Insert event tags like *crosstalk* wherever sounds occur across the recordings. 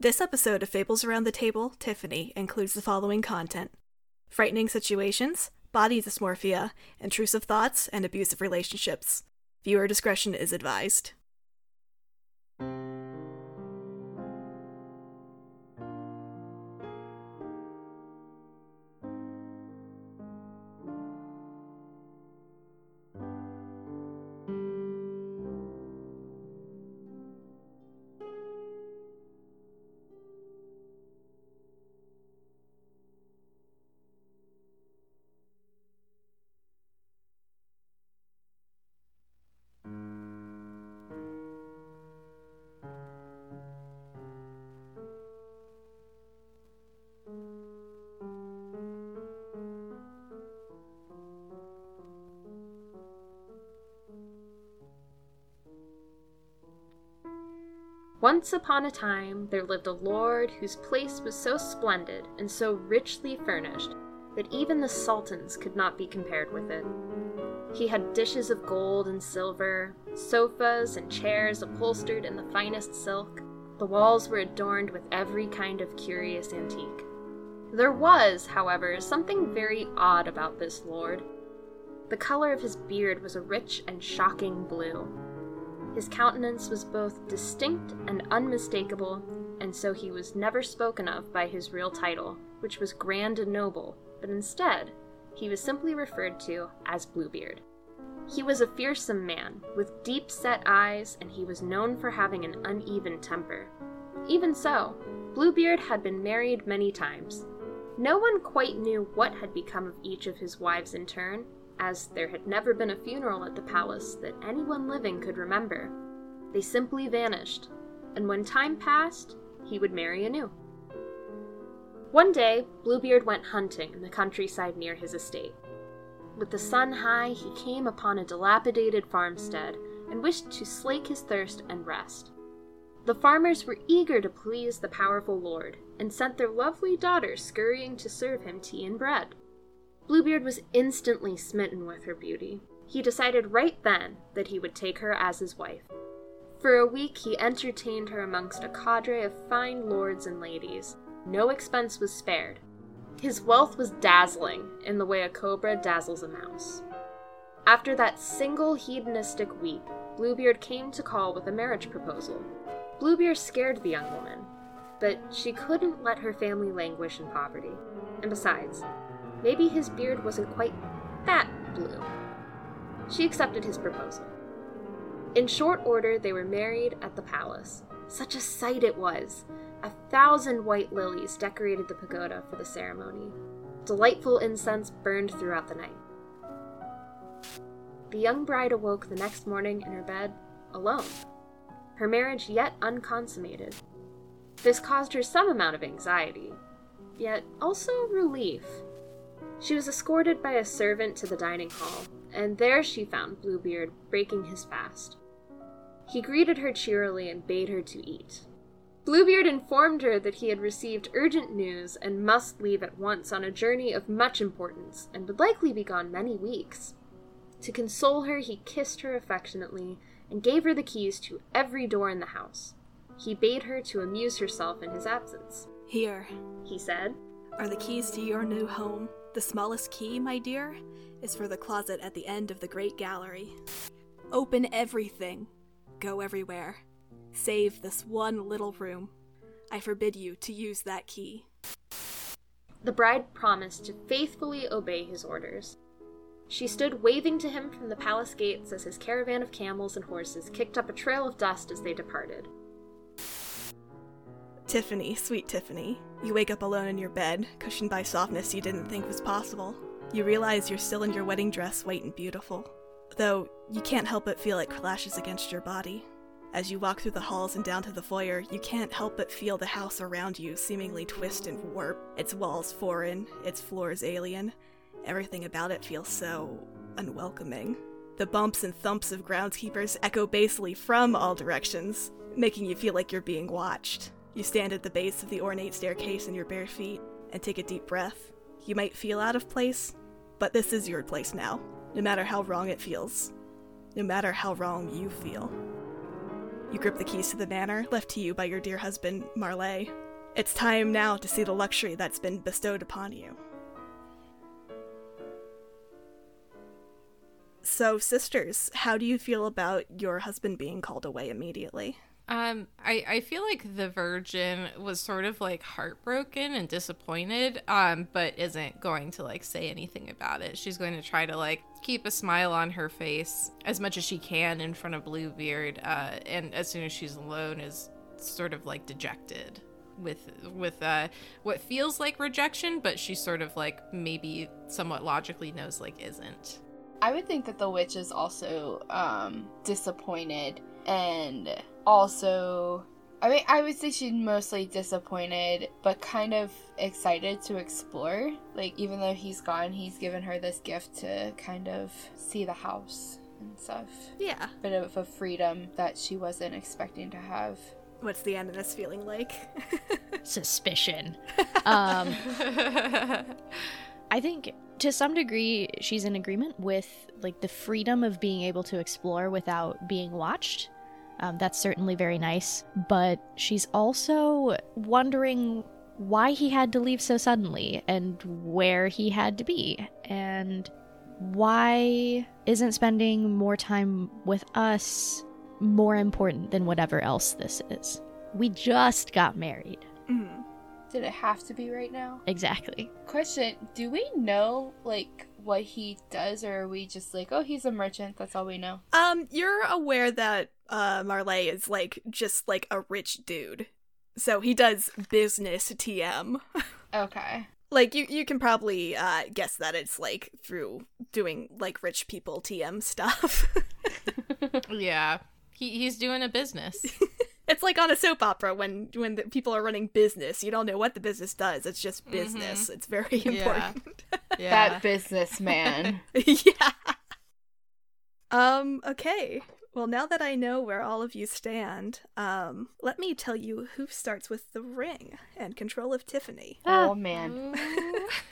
This episode of Fables Around the Table, Tiffany, includes the following content frightening situations, body dysmorphia, intrusive thoughts, and abusive relationships. Viewer discretion is advised. Once upon a time, there lived a lord whose place was so splendid and so richly furnished that even the sultans could not be compared with it. He had dishes of gold and silver, sofas and chairs upholstered in the finest silk. The walls were adorned with every kind of curious antique. There was, however, something very odd about this lord. The color of his beard was a rich and shocking blue. His countenance was both distinct and unmistakable, and so he was never spoken of by his real title, which was Grand and Noble, but instead, he was simply referred to as Bluebeard. He was a fearsome man, with deep set eyes, and he was known for having an uneven temper. Even so, Bluebeard had been married many times. No one quite knew what had become of each of his wives in turn, as there had never been a funeral at the palace that anyone living could remember. They simply vanished, and when time passed, he would marry anew. One day, Bluebeard went hunting in the countryside near his estate. With the sun high, he came upon a dilapidated farmstead and wished to slake his thirst and rest. The farmers were eager to please the powerful lord and sent their lovely daughters scurrying to serve him tea and bread. Bluebeard was instantly smitten with her beauty. He decided right then that he would take her as his wife. For a week, he entertained her amongst a cadre of fine lords and ladies. No expense was spared. His wealth was dazzling in the way a cobra dazzles a mouse. After that single hedonistic week, Bluebeard came to call with a marriage proposal. Bluebeard scared the young woman, but she couldn't let her family languish in poverty. And besides, maybe his beard wasn't quite that blue. She accepted his proposal. In short order, they were married at the palace. Such a sight it was! A thousand white lilies decorated the pagoda for the ceremony. Delightful incense burned throughout the night. The young bride awoke the next morning in her bed, alone, her marriage yet unconsummated. This caused her some amount of anxiety, yet also relief. She was escorted by a servant to the dining hall, and there she found Bluebeard breaking his fast. He greeted her cheerily and bade her to eat. Bluebeard informed her that he had received urgent news and must leave at once on a journey of much importance and would likely be gone many weeks. To console her, he kissed her affectionately and gave her the keys to every door in the house. He bade her to amuse herself in his absence. Here He said, are the keys to your new home. The smallest key, my dear, is for the closet at the end of the great gallery. Open everything, go everywhere. Save this one little room. I forbid you to use that key. The bride promised to faithfully obey his orders. She stood waving to him from the palace gates as his caravan of camels and horses kicked up a trail of dust as they departed. Tiffany, sweet Tiffany, you wake up alone in your bed, cushioned by softness you didn't think was possible. You realize you're still in your wedding dress, white and beautiful, though you can't help but feel it clashes against your body. As you walk through the halls and down to the foyer, you can't help but feel the house around you seemingly twist and warp, its walls foreign, its floors alien. Everything about it feels so unwelcoming. The bumps and thumps of groundskeepers echo basely from all directions, making you feel like you're being watched. You stand at the base of the ornate staircase in your bare feet and take a deep breath. You might feel out of place, but this is your place now, no matter how wrong it feels, no matter how wrong you feel. You grip the keys to the manor, left to you by your dear husband, Marley. It's time now to see the luxury that's been bestowed upon you. So, sisters, how do you feel about your husband being called away immediately? Um, I, I feel like the virgin was sort of like heartbroken and disappointed, um, but isn't going to like say anything about it. She's going to try to like keep a smile on her face as much as she can in front of Bluebeard, uh, and as soon as she's alone, is sort of like dejected with with uh, what feels like rejection, but she sort of like maybe somewhat logically knows like isn't. I would think that the witch is also um, disappointed and also I mean I would say she's mostly disappointed but kind of excited to explore. Like even though he's gone, he's given her this gift to kind of see the house and stuff. Yeah. Bit of a freedom that she wasn't expecting to have. What's the end of this feeling like? *laughs* Suspicion. *laughs* Um, *laughs* I think to some degree she's in agreement with like the freedom of being able to explore without being watched. Um, that's certainly very nice, but she's also wondering why he had to leave so suddenly and where he had to be and why isn't spending more time with us more important than whatever else this is. We just got married. Mhm. Did it have to be right now? Exactly. Question, do we know like what he does or are we just like, oh he's a merchant, that's all we know? Um, you're aware that uh Marley is like just like a rich dude. So he does business TM. *laughs* Okay. like you you can probably uh guess that it's like through doing like rich people TM stuff. *laughs* yeah, he, he's doing a business. *laughs* it's like on a soap opera when when the people are running business. You don't know what the business does. It's just business. It's very important. *laughs* Yeah. That businessman. *laughs* yeah. Um, okay. Well, now that I know where all of you stand, um, let me tell you who starts with the ring and control of Tiffany. oh man.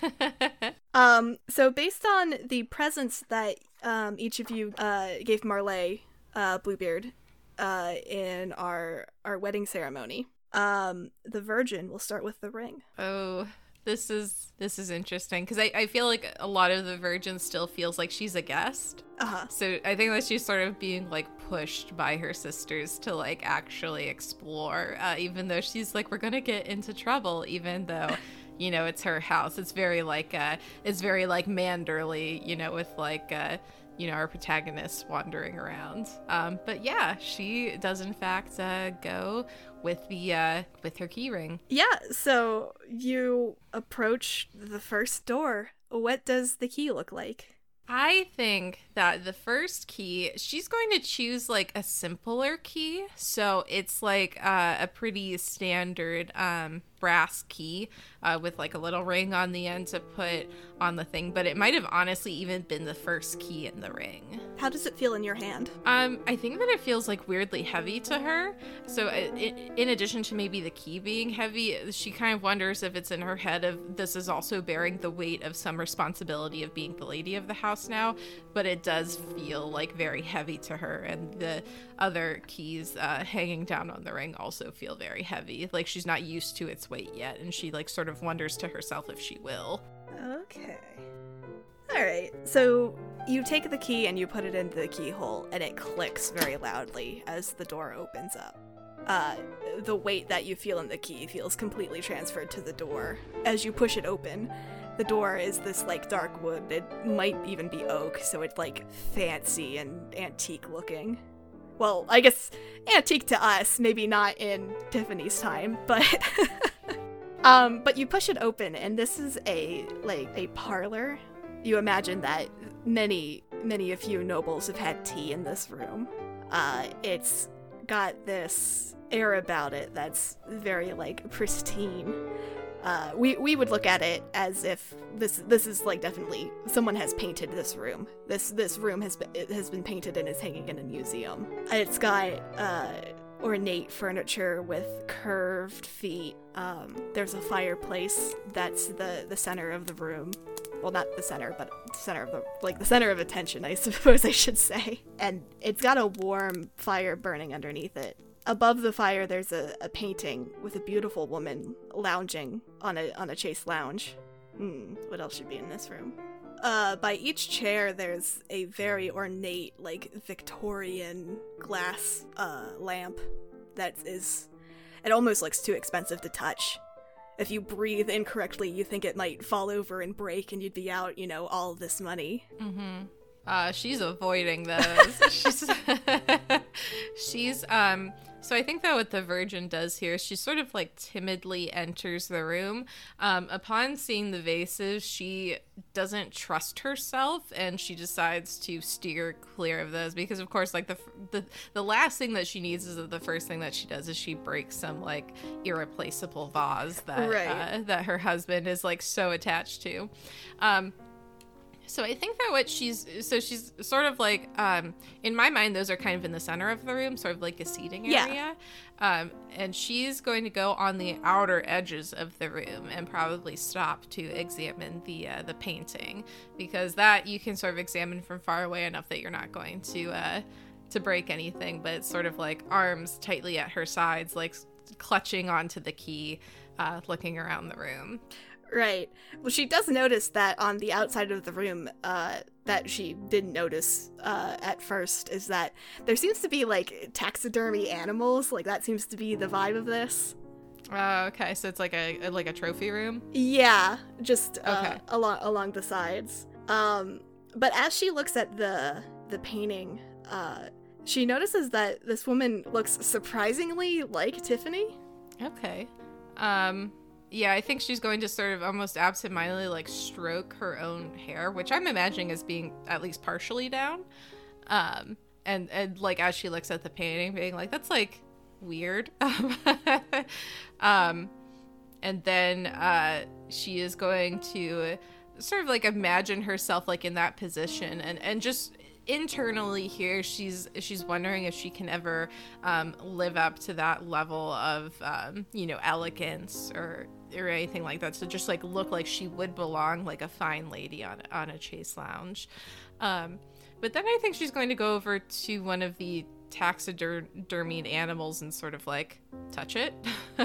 *laughs* Um, so based on the presents that um each of you uh gave Marley, uh, Bluebeard, uh, in our our wedding ceremony, um, the Virgin will start with the ring. oh, this is this is interesting because I, I feel like a lot of the virgin still feels like she's a guest. Uh huh. So I think that she's sort of being like pushed by her sisters to like actually explore, uh, even though she's like, we're gonna get into trouble, even though, *laughs* you know, it's her house. It's very like, uh, it's very like Manderley, you know, with like, uh, you know, our protagonist wandering around. Um, but yeah, she does in fact uh, go with the uh, with her keyring. Yeah. So you approach the first door. What does the key look like? I think that the first key, she's going to choose like a simpler key. So it's like uh, a pretty standard um, brass key uh, with like a little ring on the end to put on the thing. But it might have honestly even been the first key in the ring. How does it feel in your hand? Um, I think that it feels like weirdly heavy to her. So, uh, i in addition to maybe the key being heavy, she kind of wonders if it's in her head of this is also bearing the weight of some responsibility of being the lady of the house now. But it does feel like very heavy to her, and the other keys uh, hanging down on the ring also feel very heavy. Like she's not used to its weight yet, and she like sort of wonders to herself if she will. Okay. All right. So you take the key and you put it into the keyhole, and it clicks very loudly as the door opens up. Uh, the weight that you feel in the key feels completely transferred to the door. As you push it open, the door is this like dark wood. It might even be oak, so it's like fancy and antique looking. Well, I guess antique to us, maybe not in Tiffany's time, but *laughs* um but you push it open and this is a like a parlor. You imagine that many many of you nobles have had tea in this room. Uh it's got this air about it that's very like pristine. Uh, we we would look at it as if this this is like definitely someone has painted this room. This this room has been has been painted and is hanging in a museum. It's got uh, ornate furniture with curved feet. Um, there's a fireplace that's the the center of the room. Well, not the center, but the center of the like the center of attention, I *laughs* suppose I should say. And it's got a warm fire burning underneath it. Above the fire, there's a, a painting with a beautiful woman lounging on a on a chaise lounge. Hmm, what else should be in this room? Uh, by each chair, there's a very ornate, like Victorian glass uh, lamp that is. It almost looks too expensive to touch. If you breathe incorrectly, you think it might fall over and break, and you'd be out, you know, all this money. Mm-hmm. Uh, she's avoiding *laughs* those. she's *laughs* she's um so I think that what the Virgin does here is she sort of like timidly enters the room. Um, upon seeing the vases, she doesn't trust herself and she decides to steer clear of those because, of course, like the the the last thing that she needs is the first thing that she does is she breaks some like irreplaceable vase that Right. uh, that her husband is like so attached to. Um, so I think that what she's so she's sort of like um in my mind those are kind of in the center of the room, sort of like a seating Yeah. area. Um and she's going to go on the outer edges of the room and probably stop to examine the uh, the painting because that you can sort of examine from far away enough that you're not going to uh to break anything, but it's sort of like arms tightly at her sides like clutching onto the key uh looking around the room. Right. Well, she does notice that on the outside of the room, uh, that she didn't notice uh, at first is that there seems to be like taxidermy animals. Like that seems to be the vibe of this. Uh, okay, so it's like a like a trophy room. Yeah, just uh, Okay. along along the sides. Um, but as she looks at the the painting, uh, she notices that this woman looks surprisingly like Tiffany. Okay. Um yeah, I think she's going to sort of almost absentmindedly like stroke her own hair, which I'm imagining as being at least partially down. Um and and like as she looks at the painting being like that's like weird. *laughs* um and then uh she is going to sort of like imagine herself like in that position and and just internally here she's she's wondering if she can ever um, live up to that level of um, you know elegance or or anything like that. So just like look like she would belong like a fine lady on on a chaise lounge. Um, but then i think she's going to go over to one of the taxidermied animals and sort of like touch it. *laughs*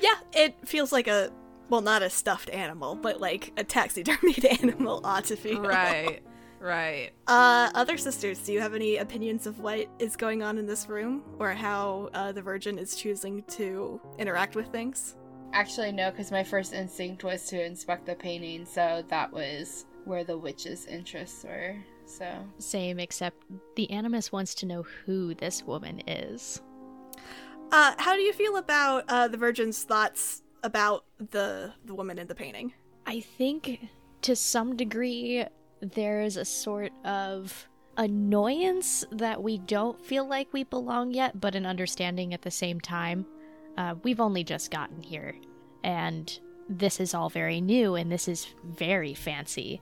Yeah, it feels like a well, not a stuffed animal, but like a taxidermied *laughs* animal ought to feel. right right Uh, other sisters, do you have any opinions of what is going on in this room, or how uh, the Virgin is choosing to interact with things? Actually, no, because my first instinct was to inspect the painting, so that was where the witch's interests were. So, Same, except the Animus wants to know who this woman is. Uh, how do you feel about uh, the Virgin's thoughts about the the woman in the painting? I think to some degree there's a sort of annoyance that we don't feel like we belong yet, but an understanding at the same time. Uh, we've only just gotten here, and this is all very new and this is very fancy.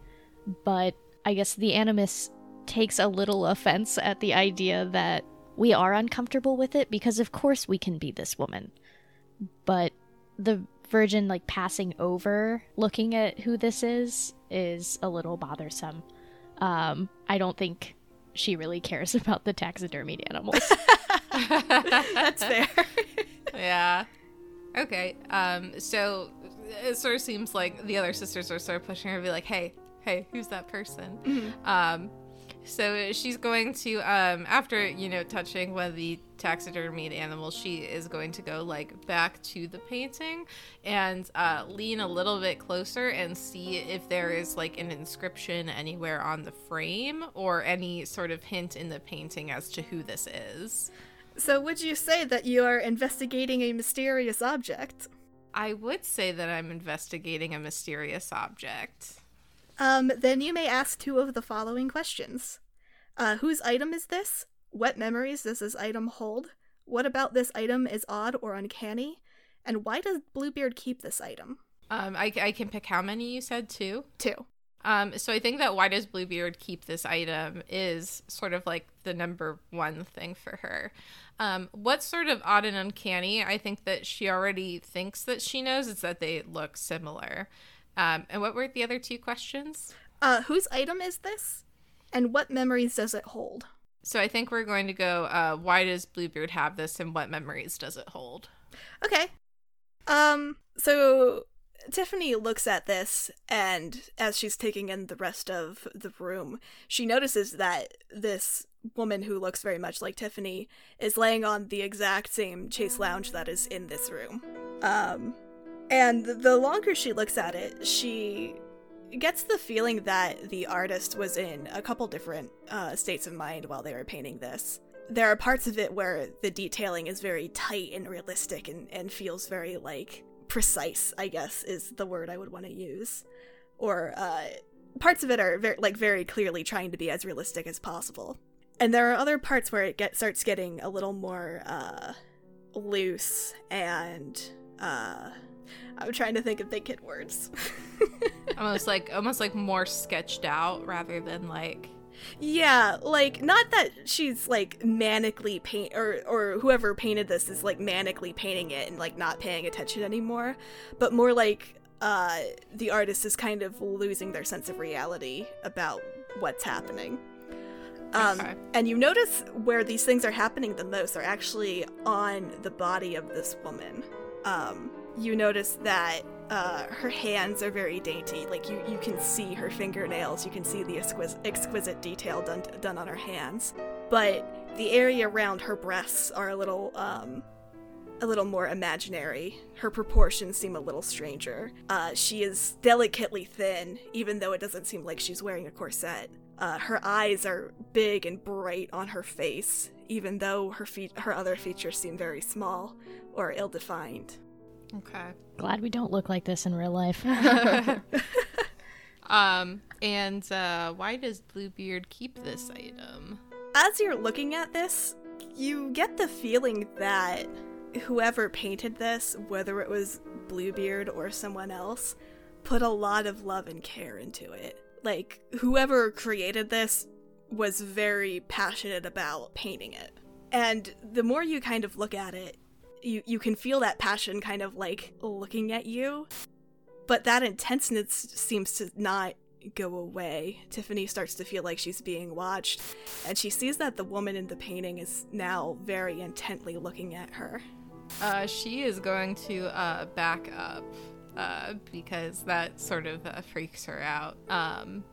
But I guess the Animus takes a little offense at the idea that we are uncomfortable with it because, of course, we can be this woman. But the Virgin, like, passing over looking at who this is, is a little bothersome. Um, I don't think she really cares *laughs* about the taxidermied animals. *laughs* That's fair. yeah. Okay. Um. So it sort of seems like the other sisters are sort of pushing her to be like, "Hey, hey, who's that person?" Mhm. Um. So she's going to um after you know touching one of the taxidermied animals, she is going to go like back to the painting and uh, lean a little bit closer and see if there is like an inscription anywhere on the frame or any sort of hint in the painting as to who this is. so, would you say that you are investigating a mysterious object? I would say that I'm investigating a mysterious object. Um, then you may ask two of the following questions: uh, Whose item is this? What memories does this item hold? What about this item is odd or uncanny? And why does Bluebeard keep this item? Um, I, I can pick how many you said two? Two. Um, so I think that why does Bluebeard keep this item is sort of like the number one thing for her. Um, what's sort of odd and uncanny, I think that she already thinks that she knows, is that they look similar. Um, and what were the other two questions? Uh, whose item is this? And what memories does it hold? So I think we're going to go. Uh, why does Bluebeard have this, and what memories does it hold? Okay. Um, so Tiffany looks at this, and as she's taking in the rest of the room, she notices that this woman who looks very much like Tiffany is laying on the exact same chaise lounge that is in this room. Um, and the longer she looks at it, she gets the feeling that the artist was in a couple different uh, states of mind while they were painting this. There are parts of it where the detailing is very tight and realistic and, and feels very like precise, I guess is the word I would want to use. Or uh, parts of it are very, like very clearly trying to be as realistic as possible. And there are other parts where it get starts getting a little more uh, loose and uh, I'm trying to think of big kid words. *laughs* almost like almost like more sketched out rather than like yeah, like not that she's like manically paint or or whoever painted this is like manically painting it and like not paying attention anymore, but more like uh the artist is kind of losing their sense of reality about what's happening. Um, Okay. and you notice where these things are happening the most are actually on the body of this woman. Um, you notice that uh, her hands are very dainty. Like you, you can see her fingernails. You can see the exquisite, exquisite detail done done on her hands. But the area around her breasts are a little um, a little more imaginary. Her proportions seem a little stranger. Uh, she is delicately thin, even though it doesn't seem like she's wearing a corset. Uh, her eyes are big and bright on her face, even though her fe- her other features seem very small or ill-defined. okay. Glad we don't look like this in real life. *laughs* Um, and uh, why does Bluebeard keep this item? As you're looking at this, you get the feeling that whoever painted this, whether it was Bluebeard or someone else, put a lot of love and care into it. Like, whoever created this was very passionate about painting it. And the more you kind of look at it, you, you can feel that passion kind of like looking at you. But that intenseness seems to not go away. Tiffany starts to feel like she's being watched, and she sees that the woman in the painting is now very intently looking at her. Uh, she is going to uh, back up uh, because that sort of uh, freaks her out. Um,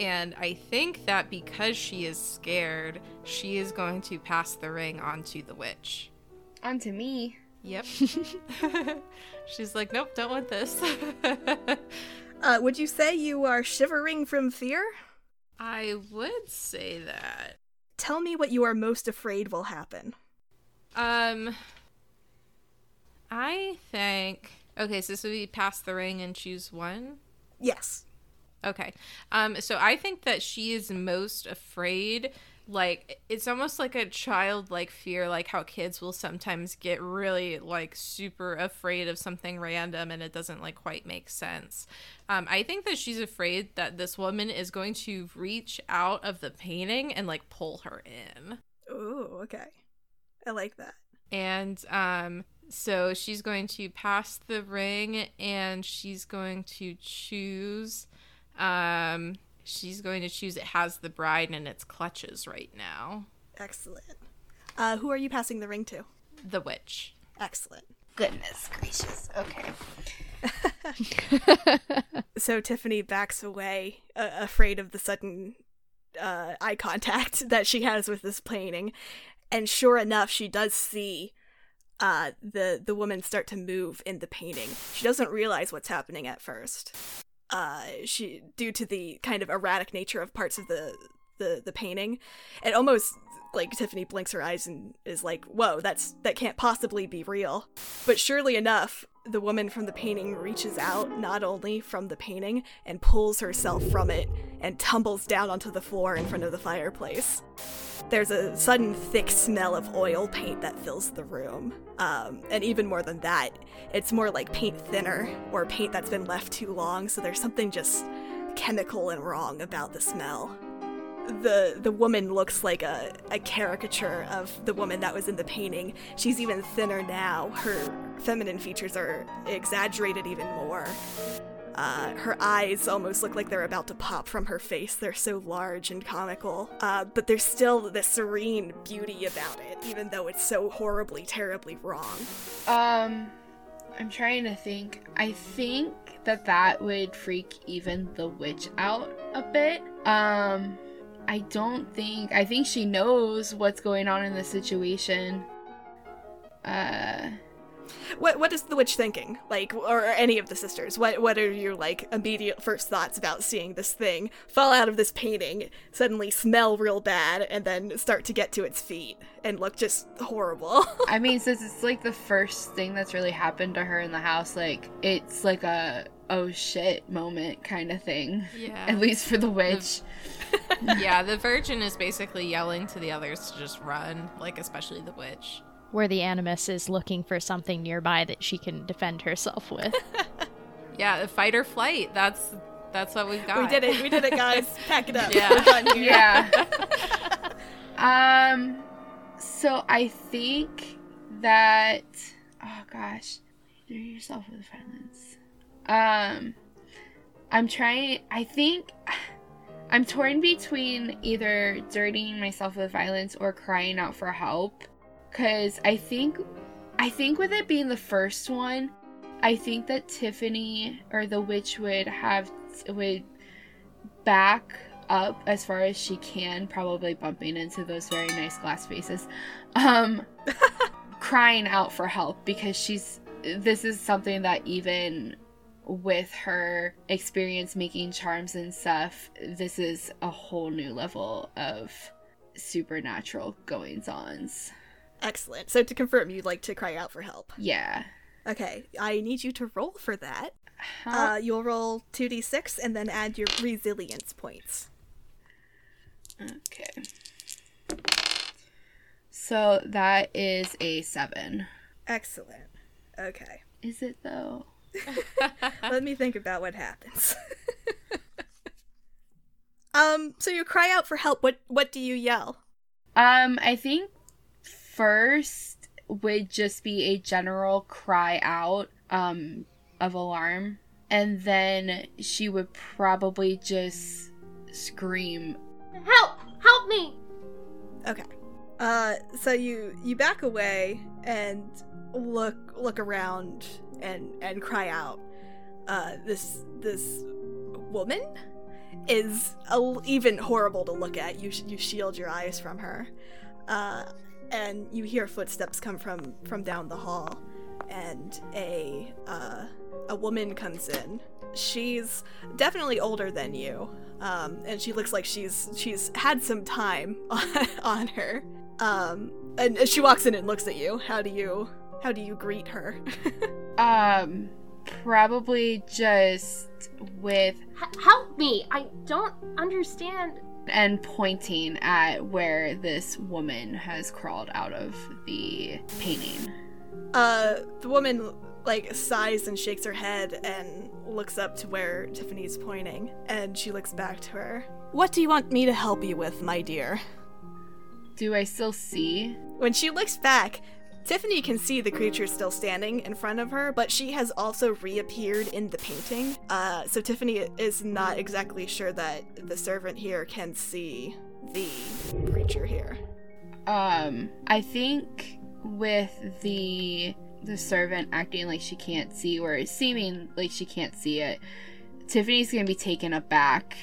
and I think that because she is scared, she is going to pass the ring on to the witch. Onto me. Yep. *laughs* She's like, nope, don't want this. *laughs* Uh, would you say you are shivering from fear? I would say that. Tell me what you are most afraid will happen. Um, I think. Okay, so this would be pass the ring and choose one. Yes. Okay. Um so I think that she is most afraid like it's almost like a childlike fear like how kids will sometimes get really like super afraid of something random and it doesn't like quite make sense. Um I think that she's afraid that this woman is going to reach out of the painting and like pull her in. Ooh, okay. I like that. And um so she's going to pass the ring and she's going to choose um she's going to choose it has the bride in its clutches right now. Excellent. Uh, who are you passing the ring to? The witch. Excellent. Goodness gracious. Okay. *laughs* So Tiffany backs away, uh, afraid of the sudden uh, eye contact *laughs* that she has with this painting, and sure enough, she does see uh, the the woman start to move in the painting. She doesn't realize what's happening at first. Uh, she due to the kind of erratic nature of parts of the the the painting, it almost like Tiffany blinks her eyes and is like, "Whoa, that's that can't possibly be real." But surely enough, the woman from the painting reaches out not only from the painting and pulls herself from it and tumbles down onto the floor in front of the fireplace. There's a sudden thick smell of oil paint that fills the room. Um, and even more than that, it's more like paint thinner or paint that's been left too long, so there's something just chemical and wrong about the smell the the woman looks like a, a caricature of the woman that was in the painting. She's even thinner now. Her feminine features are exaggerated even more. Uh, her eyes almost look like they're about to pop from her face. They're so large and comical. Uh, but there's still this serene beauty about it, even though it's so horribly, terribly wrong. Um, I'm trying to think. I think that that would freak even the witch out a bit. Um, I don't think. I think she knows what's going on in the situation. Uh, What what is the witch thinking? Like, or any of the sisters? What what are your like immediate first thoughts about seeing this thing fall out of this painting, suddenly smell real bad, and then start to get to its feet and look just horrible? *laughs* I mean, since it's like the first thing that's really happened to her in the house, like it's like a oh shit moment kind of thing. Yeah. At least for the witch. *laughs* yeah, the virgin is basically yelling to the others to just run, like especially the witch. Where the animus is looking for something nearby that she can defend herself with. *laughs* Yeah, fight or flight. That's that's what we've got. we did it. We did it, *laughs* guys. Pack it up. Yeah. We're done here. yeah. um so I think that oh gosh, do yourself with violence. Um I'm trying I think I'm torn between either dirtying myself with violence or crying out for help cuz I think I think with it being the first one, I think that Tiffany or the witch would have would back up as far as she can, probably bumping into those very nice glass faces. Um *laughs* crying out for help because she's this is something that even with her experience making charms and stuff, this is a whole new level of supernatural goings ons. Excellent. So to confirm, you'd like to cry out for help. Yeah. Okay, I need you to roll for that. How- Uh, you'll roll 2d6 and then add your resilience points. okay. So that is a seven. Excellent. Okay. Is it though? Let me think about what happens. *laughs* um, so you cry out for help. What what do you yell? Um, I think first would just be a general cry out um of alarm and then she would probably just scream Help! Help me! Okay. Uh, so you you back away and look look around and and cry out. Uh, this this woman is a, even horrible to look at. You you shield your eyes from her, uh, and you hear footsteps come from from down the hall, and a uh, a woman comes in. She's definitely older than you, um, and she looks like she's she's had some time on, *laughs* on her. Um, and she walks in and looks at you. How do you how do you greet her? *laughs* um probably just with H- help me! I don't understand. and pointing at where this woman has crawled out of the painting. uh, the woman like sighs and shakes her head and looks up to where Tiffany's pointing, and she looks back to her. What do you want me to help you with, my dear? Do I still see? When she looks back, Tiffany can see the creature still standing in front of her, but she has also reappeared in the painting. Uh, so Tiffany is not exactly sure that the servant here can see the creature here. Um, I think with the the servant acting like she can't see or seeming like she can't see it, Tiffany's gonna be taken aback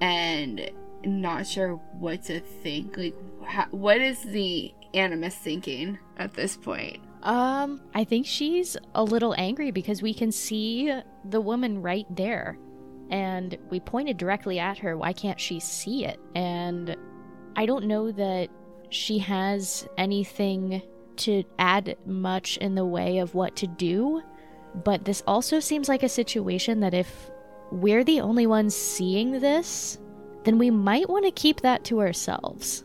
and not sure what to think. Like, ha- what is the animus thinking at this point? Um, I think she's a little angry because we can see the woman right there. And we pointed directly at her. Why can't she see it? And I don't know that she has anything to add much in the way of what to do. But this also seems like a situation that if we're the only ones seeing this, then we might want to keep that to ourselves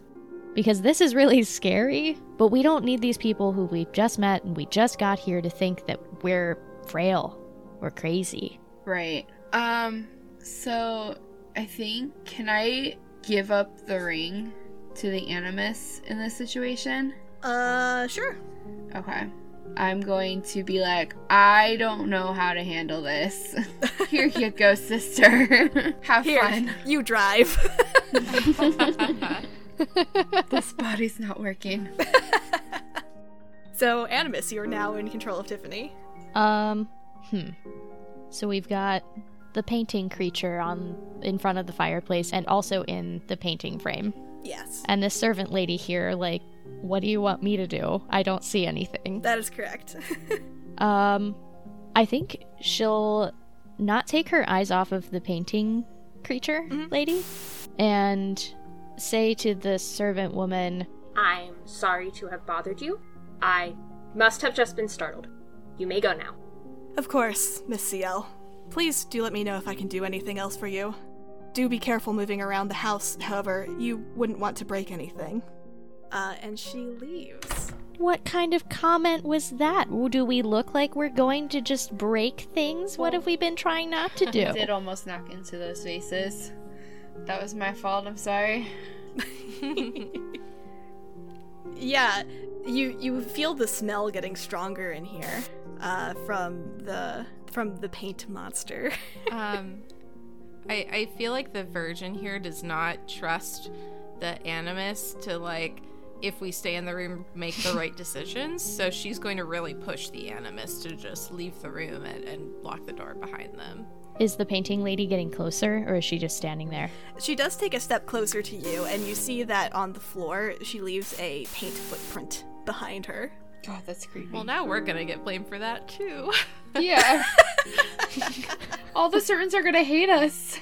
because this is really *laughs* scary, but we don't need these people who we've just met and we just got here to think that we're frail or crazy. Right. Um, so I think, can I give up the ring to the animus in this situation? Uh, sure. Okay. I'm going to be like, I don't know how to handle this. *laughs* Here you go, sister. *laughs* Have Here, fun. you drive. *laughs* This body's not working. *laughs* so, Animus, you're now in control of Tiffany. Um, hmm. So we've got the painting creature on in front of the fireplace and also in the painting frame. Yes, And this servant lady here, like, what do you want me to do? I don't see anything. that is correct. *laughs* Um, I think she'll not take her eyes off of the painting creature Mhm. lady and say to the servant woman, I'm sorry to have bothered you. I must have just been startled. You may go now. of course, Miss CL. Please do let me know if I can do anything else for you. Do be careful moving around the house, however, you wouldn't want to break anything. Uh, and she leaves. What kind of comment was that? Do we look like we're going to just break things? What have we been trying not to do? I *laughs* did almost knock into those vases. That was my fault. I'm sorry. *laughs* Yeah, you you feel the smell getting stronger in here uh, from the from the paint monster. *laughs* um, I I feel like the Virgin here does not trust the Animus to like if we stay in the room make the right decisions. So she's going to really push the Animus to just leave the room and, and lock the door behind them. Is the painting lady getting closer or is she just standing there? She does take a step closer to you, and you see that on the floor she leaves a paint footprint behind her. God, that's creepy. Well, now we're gonna get blamed for that too. yeah. *laughs* All the servants are gonna hate us.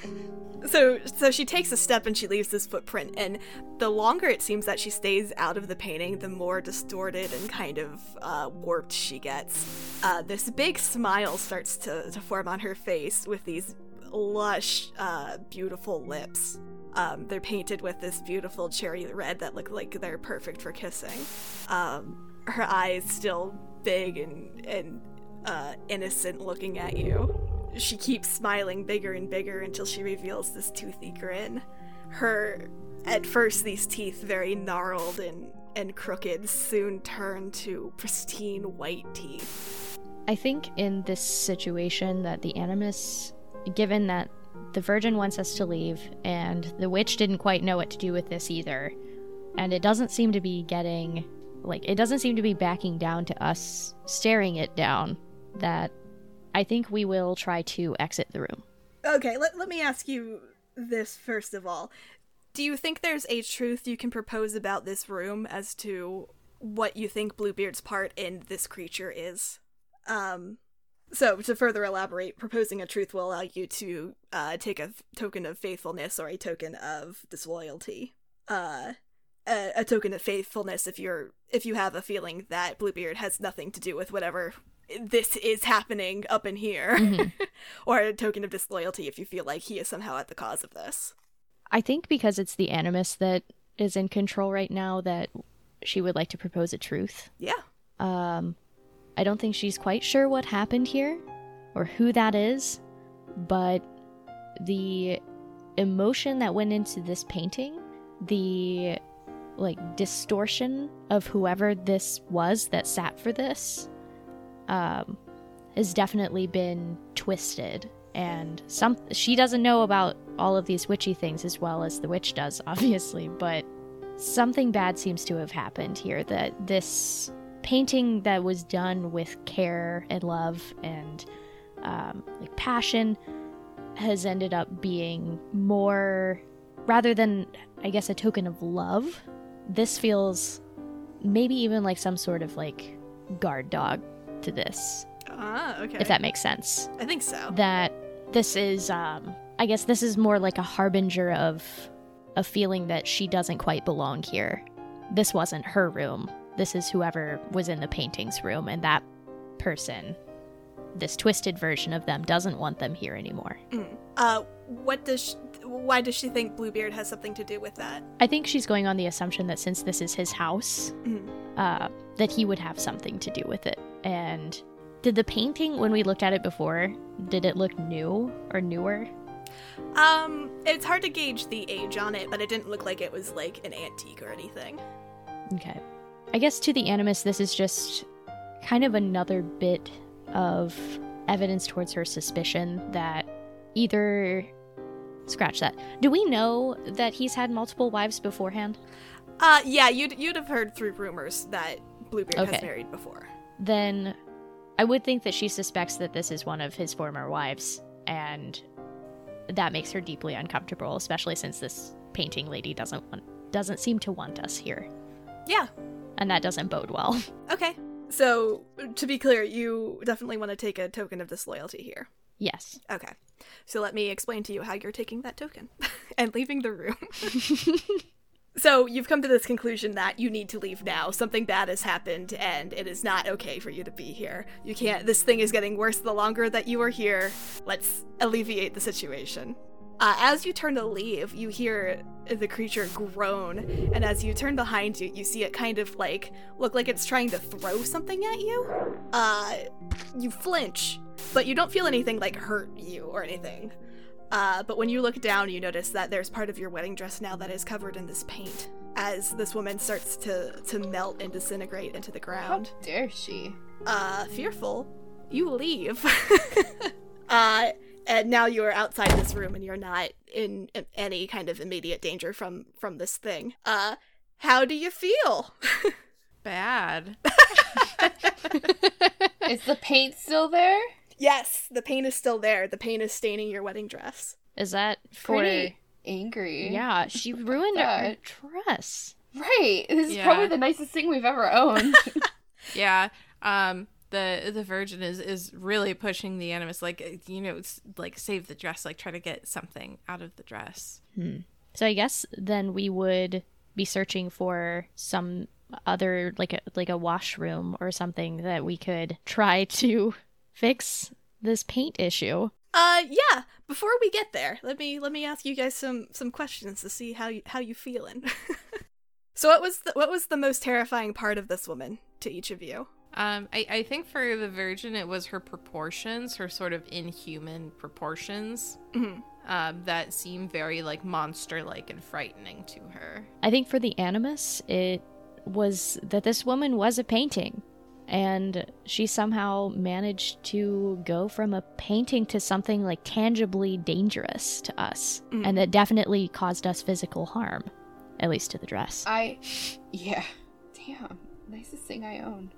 So so she takes a step and she leaves this footprint, and the longer it seems that she stays out of the painting, the more distorted and kind of uh, warped she gets. Uh, this big smile starts to, to form on her face with these lush, uh, beautiful lips. Um, they're painted with this beautiful cherry red that look like they're perfect for kissing. Um, her eyes still big and and uh, innocent, looking at you. She keeps smiling bigger and bigger until she reveals this toothy grin. Her, at first, these teeth very gnarled and and crooked soon turn to pristine white teeth. I think in this situation that the Animus, given that the Virgin wants us to leave and the witch didn't quite know what to do with this either, and it doesn't seem to be getting, like, it doesn't seem to be backing down to us staring it down, that I think we will try to exit the room. Okay, let, let me ask you this first of all. Do you think there's a truth you can propose about this room as to what you think Bluebeard's part in this creature is? Um, so, to further elaborate, proposing a truth will allow you to uh, take a f- token of faithfulness or a token of disloyalty. Uh, a, a token of faithfulness if you're if you have a feeling that Bluebeard has nothing to do with whatever this is happening up in here, *laughs* or a token of disloyalty if you feel like he is somehow at the cause of this. I think because it's the Animus that is in control right now, that she would like to propose a truth. Yeah. Um, I don't think she's quite sure what happened here or who that is, but the emotion that went into this painting, the like distortion of whoever this was that sat for this, um, has definitely been twisted. And some she doesn't know about all of these witchy things as well as the witch does, *laughs* obviously, but something bad seems to have happened here. That this painting that was done with care and love and um, like passion has ended up being more rather than I guess a token of love. This feels maybe even like some sort of like guard dog to this, Ah, okay. if that makes sense. I think so. That this is um I guess this is more like a harbinger of a feeling that she doesn't quite belong here. This wasn't her room. This is whoever was in the paintings room and that person this twisted version of them doesn't want them here anymore. Mm. Uh, what does? She, why does she think Bluebeard has something to do with that? I think she's going on the assumption that since this is his house, Mm. uh, that he would have something to do with it. And did the painting, when we looked at it before, did it look new or newer? Um, it's hard to gauge the age on it, but it didn't look like it was like an antique or anything. Okay. I guess to the Animus, this is just kind of another bit of evidence towards her suspicion that either scratch that. Do we know that he's had multiple wives beforehand? Uh, yeah, you'd you'd have heard through rumors that Bluebeard Okay. has married before. Then I would think that she suspects that this is one of his former wives, and that makes her deeply uncomfortable, especially since this painting lady doesn't want doesn't seem to want us here. Yeah. And that doesn't bode well. *laughs* Okay. So to be clear, you definitely want to take a token of disloyalty here. yes. Okay. So let me explain to you how you're taking that token *laughs* and leaving the room. *laughs* so you've come to this conclusion that you need to leave now. Something bad has happened and it is not okay for you to be here. You can't this thing is getting worse the longer that you are here. Let's alleviate the situation. Uh, as you turn to leave, you hear the creature groan, and as you turn behind you, you see it kind of like look like it's trying to throw something at you. Uh, you flinch, but you don't feel anything like hurt you or anything. Uh, but when you look down, you notice that there's part of your wedding dress now that is covered in this paint. As this woman starts to to melt and disintegrate into the How ground. dare she? Uh, fearful, you leave. *laughs* uh, and now you are outside this room and you're not in in any kind of immediate danger from from this thing. Uh, how do you feel? *laughs* Bad. *laughs* Is the paint still there? Yes, the paint is still there. The paint is staining your wedding dress. Is that for Pretty angry. Yeah, she ruined her dress. Right. This is Yeah. probably the nicest thing we've ever owned. *laughs* Yeah. Um the the virgin is is really pushing the animus like you know it's like save the dress like try to get something out of the dress. So I guess then we would be searching for some other like a like a washroom or something that we could try to fix this paint issue. Uh, yeah. Before we get there, let me let me ask you guys some some questions to see how you how you feeling. *laughs* so, what was the, what was the most terrifying part of this woman to each of you? Um I, I think for the virgin it was her proportions, her sort of inhuman proportions. Mhm. Um, that seem very like monster like and frightening to her. I think for the animus, it was that this woman was a painting. And she somehow managed to go from a painting to something like tangibly dangerous to us. Mm. And that definitely caused us physical harm, at least to the dress. I yeah. Damn. Nicest thing I own.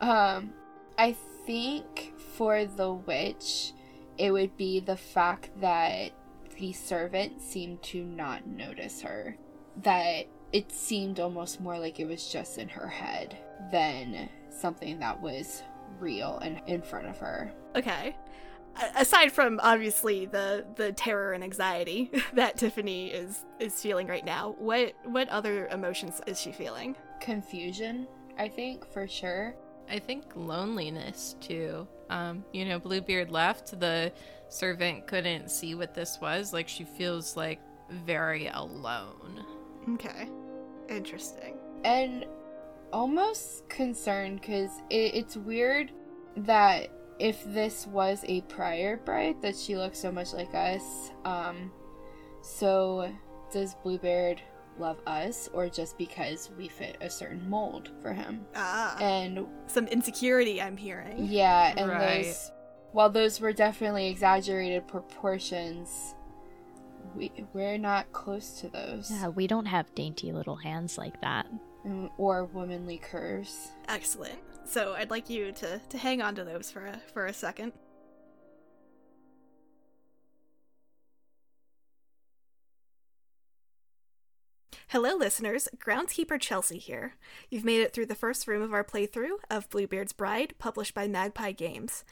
Um I think for the witch it would be the fact that the servant seemed to not notice her. That it seemed almost more like it was just in her head than something that was real and in front of her. Okay. Aside from obviously the the terror and anxiety *laughs* that Tiffany is is feeling right now, what what other emotions is she feeling? Confusion, I think, for sure. I think loneliness too. Um, you know, Bluebeard left, the servant couldn't see what this was. Like she feels like very alone. Okay. Interesting. and almost concerned because it, it's weird that if this was a prior bride that she looks so much like us um so does bluebeard love us or just because we fit a certain mold for him Ah, and some insecurity I'm hearing. yeah and Right. those while those were definitely exaggerated proportions we we're not close to those Yeah, we don't have dainty little hands like that. Mm, or womanly curves Excellent. So I'd like you to to hang on to those for a for a second. Hello, listeners. Groundskeeper Chelsea here. You've made it through the first room of our playthrough of Bluebeard's Bride, published by Magpie Games.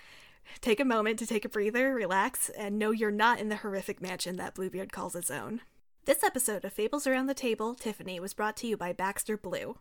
Take a moment to take a breather, relax, and know you're not in the horrific mansion that Bluebeard calls his own. This episode of Fables Around the Table, Tiffany, was brought to you by Baxter Blue.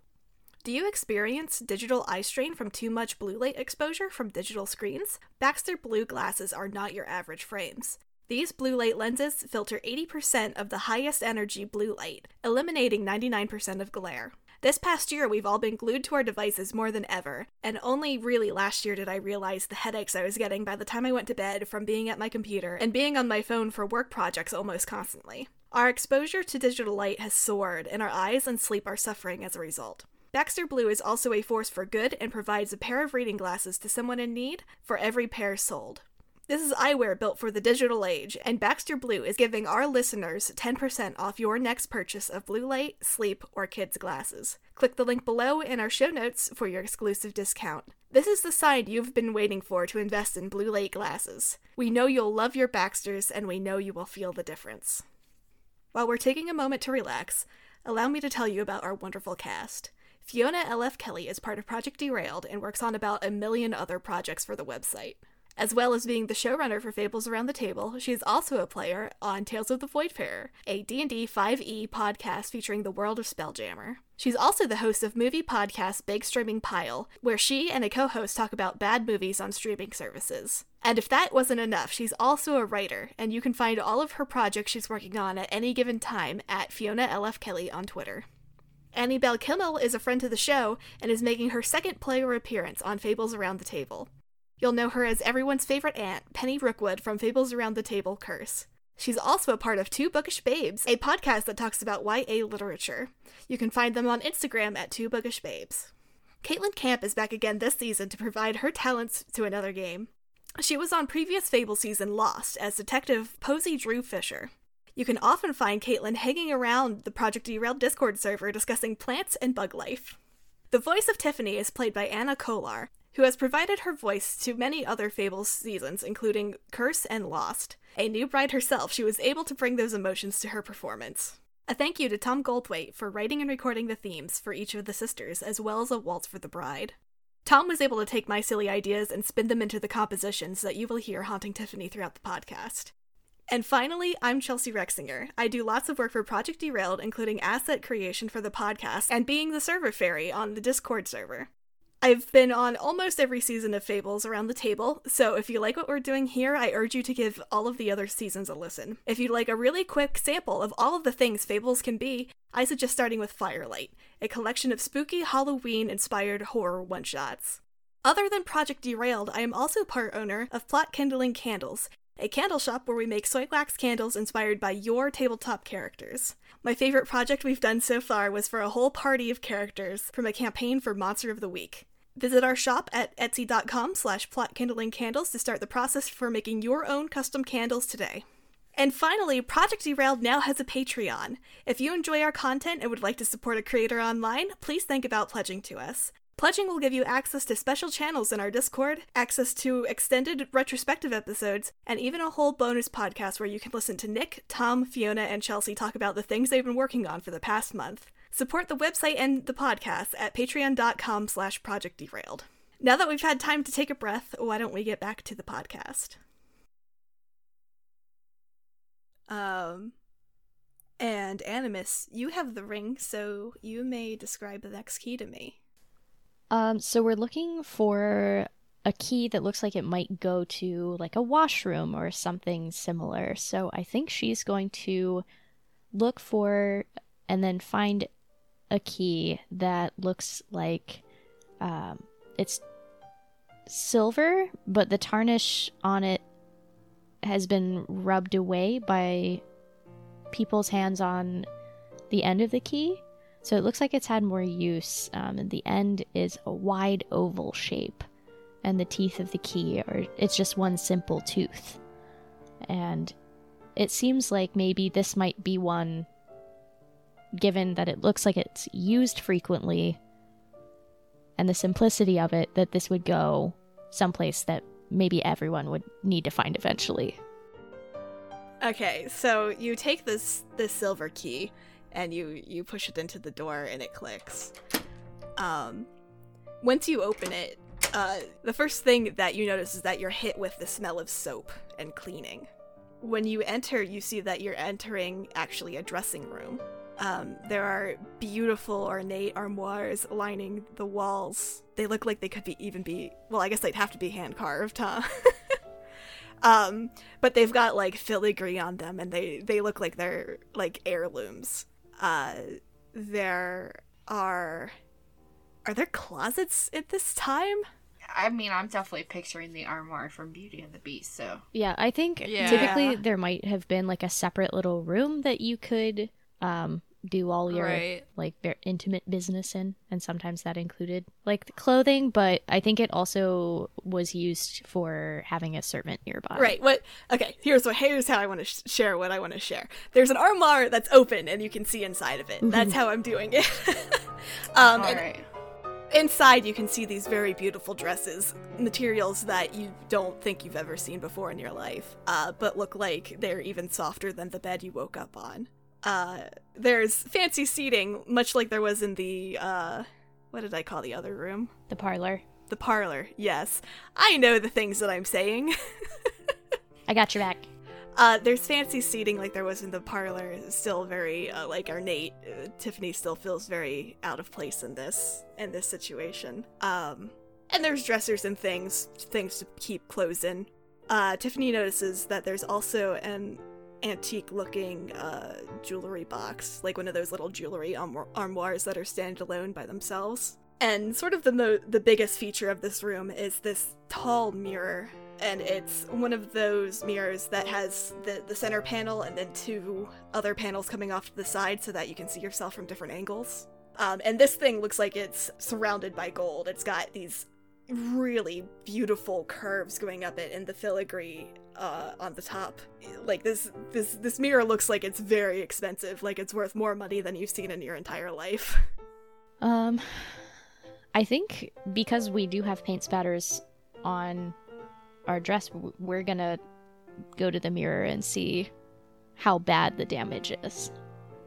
Do you experience digital eye strain from too much blue light exposure from digital screens? Baxter Blue glasses are not your average frames. These blue light lenses filter 80% of the highest energy blue light, eliminating 99% of glare. This past year, we've all been glued to our devices more than ever, and only really last year did I realize the headaches I was getting by the time I went to bed from being at my computer and being on my phone for work projects almost constantly. Our exposure to digital light has soared, and our eyes and sleep are suffering as a result. Baxter Blue is also a force for good and provides a pair of reading glasses to someone in need for every pair sold. This is eyewear built for the digital age, and Baxter Blue is giving our listeners 10% off your next purchase of blue light, sleep, or kids' glasses. Click the link below in our show notes for your exclusive discount. This is the sign you've been waiting for to invest in blue light glasses. We know you'll love your Baxters, and we know you will feel the difference. While we're taking a moment to relax, allow me to tell you about our wonderful cast. Fiona L.F. Kelly is part of Project Derailed and works on about a million other projects for the website. As well as being the showrunner for Fables Around the Table, she is also a player on Tales of the Voidfarer, a D&D 5e podcast featuring the world of Spelljammer. She's also the host of movie podcast Big Streaming Pile, where she and a co-host talk about bad movies on streaming services. And if that wasn't enough, she's also a writer, and you can find all of her projects she's working on at any given time at Fiona LF Kelly on Twitter. Annie Bell Kimmel is a friend to the show and is making her second player appearance on Fables Around the Table. You'll know her as everyone's favorite aunt, Penny Rookwood from Fables Around the Table Curse. She's also a part of Two Bookish Babes, a podcast that talks about YA literature. You can find them on Instagram at Two Bookish Babes. Caitlin Camp is back again this season to provide her talents to another game. She was on previous Fable season Lost as Detective Posey Drew Fisher. You can often find Caitlin hanging around the Project Derailed Discord server discussing plants and bug life. The voice of Tiffany is played by Anna Kolar, who has provided her voice to many other Fables seasons, including Curse and Lost. A new bride herself, she was able to bring those emotions to her performance. A thank you to Tom Goldthwait for writing and recording the themes for each of the sisters, as well as a waltz for the bride. Tom was able to take my silly ideas and spin them into the compositions that you will hear haunting Tiffany throughout the podcast. And finally, I'm Chelsea Rexinger. I do lots of work for Project Derailed, including asset creation for the podcast and being the server fairy on the Discord server. I've been on almost every season of Fables around the table, so if you like what we're doing here, I urge you to give all of the other seasons a listen. If you'd like a really quick sample of all of the things Fables can be, I suggest starting with Firelight, a collection of spooky Halloween inspired horror one shots. Other than Project Derailed, I am also part owner of Plot Kindling Candles, a candle shop where we make soy wax candles inspired by your tabletop characters. My favorite project we've done so far was for a whole party of characters from a campaign for Monster of the Week. Visit our shop at etsy.com slash plotkindlingcandles to start the process for making your own custom candles today. And finally, Project Derailed now has a Patreon. If you enjoy our content and would like to support a creator online, please think about pledging to us. Pledging will give you access to special channels in our Discord, access to extended retrospective episodes, and even a whole bonus podcast where you can listen to Nick, Tom, Fiona, and Chelsea talk about the things they've been working on for the past month. Support the website and the podcast at patreon.com slash project derailed. Now that we've had time to take a breath, why don't we get back to the podcast? Um, and Animus, you have the ring, so you may describe the next key to me. Um, so we're looking for a key that looks like it might go to like a washroom or something similar. So I think she's going to look for and then find a key that looks like um, it's silver, but the tarnish on it has been rubbed away by people's hands on the end of the key. So it looks like it's had more use. Um, and the end is a wide oval shape, and the teeth of the key are it's just one simple tooth. And it seems like maybe this might be one given that it looks like it's used frequently and the simplicity of it, that this would go someplace that maybe everyone would need to find eventually. Okay, so you take this this silver key and you you push it into the door and it clicks. Um, once you open it, uh, the first thing that you notice is that you're hit with the smell of soap and cleaning. When you enter, you see that you're entering actually a dressing room. Um, there are beautiful ornate armoires lining the walls. They look like they could be even be well, I guess they'd have to be hand carved, huh? *laughs* um, but they've got like filigree on them, and they they look like they're like heirlooms. Uh, there are are there closets at this time? I mean, I'm definitely picturing the armoire from Beauty and the Beast, so. Yeah, I think Yeah. typically there might have been like a separate little room that you could um do all your Right. like very intimate business in, and sometimes that included like the clothing, but I think it also was used for having a servant nearby. Right. What? Okay. Here's what. Here's how I want to sh- share what I want to share. There's an armoire that's open, and you can see inside of it. That's how I'm doing it. *laughs* um, All and right. inside, you can see these very beautiful dresses, materials that you don't think you've ever seen before in your life, uh, but look like they're even softer than the bed you woke up on. Uh, there's fancy seating, much like there was in the uh, what did I call the other room? The parlor. The parlor. Yes, I know the things that I'm saying. *laughs* I got your back. Uh, there's fancy seating like there was in the parlor, still very uh, like ornate. Uh, Tiffany still feels very out of place in this in this situation. Um, and there's dressers and things, things to keep clothes in. Uh, Tiffany notices that there's also an antique-looking uh, jewelry box, like one of those little jewelry armo- armoires that are standalone by themselves. And sort of the mo- the biggest feature of this room is this tall mirror and it's one of those mirrors that has the, the center panel and then two other panels coming off to the side so that you can see yourself from different angles. Um, and this thing looks like it's surrounded by gold. It's got these really beautiful curves going up it and the filigree uh, on the top. Like this, this, this mirror looks like it's very expensive. Like it's worth more money than you've seen in your entire life. Um, I think because we do have paint spatters on our dress, we're gonna go to the mirror and see how bad the damage is.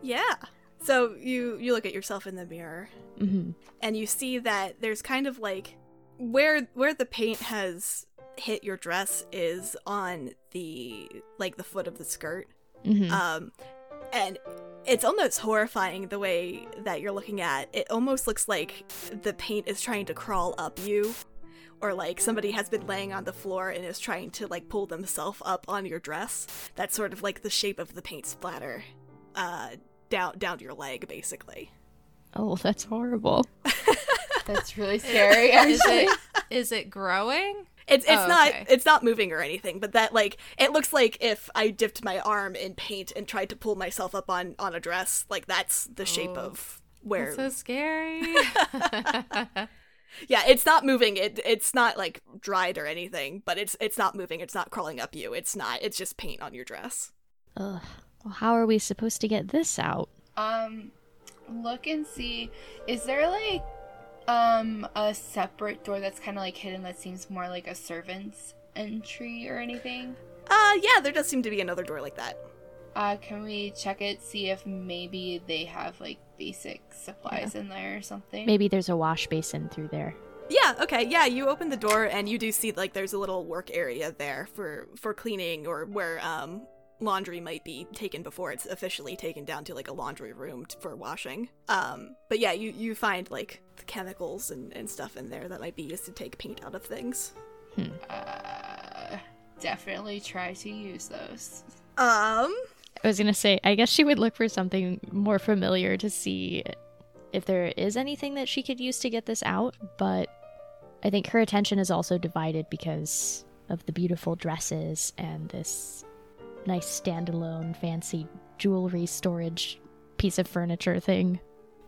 yeah. So you you look at yourself in the mirror Mm-hmm. and you see that there's kind of like where where the paint has hit your dress is on the like the foot of the skirt Mm-hmm. um and it's almost horrifying the way that you're looking at it almost looks like the paint is trying to crawl up you or like somebody has been laying on the floor and is trying to like pull themselves up on your dress that's sort of like the shape of the paint splatter uh down down to your leg basically oh, that's horrible. *laughs* That's really scary. *laughs* Is Actually, it is it growing? It's it's Oh, not okay. it's not moving or anything, but that like it looks like if I dipped my arm in paint and tried to pull myself up on on a dress, like that's the shape Oh. of where. That's so scary. *laughs* yeah, it's not moving. It it's not like dried or anything, but it's it's not moving. It's not crawling up you. It's not. It's just paint on your dress. Ugh. Well, how are we supposed to get this out? um, look and see. Is there like um a separate door that's kind of like hidden that seems more like a servant's entry or anything? Uh, yeah, there does seem to be another door like that. Uh, can we check it? See if maybe they have like basic supplies in there or something. Maybe there's a wash basin through there. Yeah, okay. Yeah, you open the door and you do see like there's a little work area there for for cleaning or where um laundry might be taken before it's officially taken down to like a laundry room t- for washing. Um but yeah, you you find like the chemicals and and stuff in there that might be used to take paint out of things. Uh, definitely try to use those. Um I was gonna say, I guess she would look for something more familiar to see if there is anything that she could use to get this out, but I think her attention is also divided because of the beautiful dresses and this nice standalone fancy jewelry storage piece of furniture thing.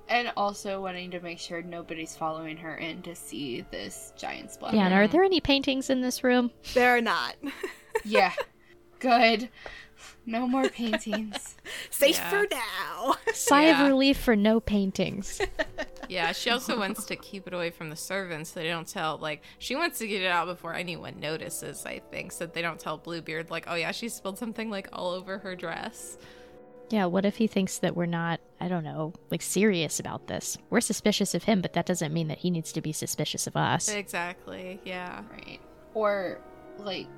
And also wanting to make sure nobody's following her in to see this giant splatter. Yeah, and are there any paintings in this room? there are not. *laughs* Yeah. Good. No more paintings. *laughs* Safe Yeah. for now. *laughs* Sigh Yeah. of relief for no paintings. yeah, she also wants to keep it away from the servants so they don't tell like she wants to get it out before anyone notices, I think, so that they don't tell Bluebeard like, oh yeah, she spilled something like all over her dress. Yeah, what if he thinks that we're not, I don't know, like serious about this? We're suspicious of him, but that doesn't mean that he needs to be suspicious of us. Exactly. Yeah. Right. Or, like,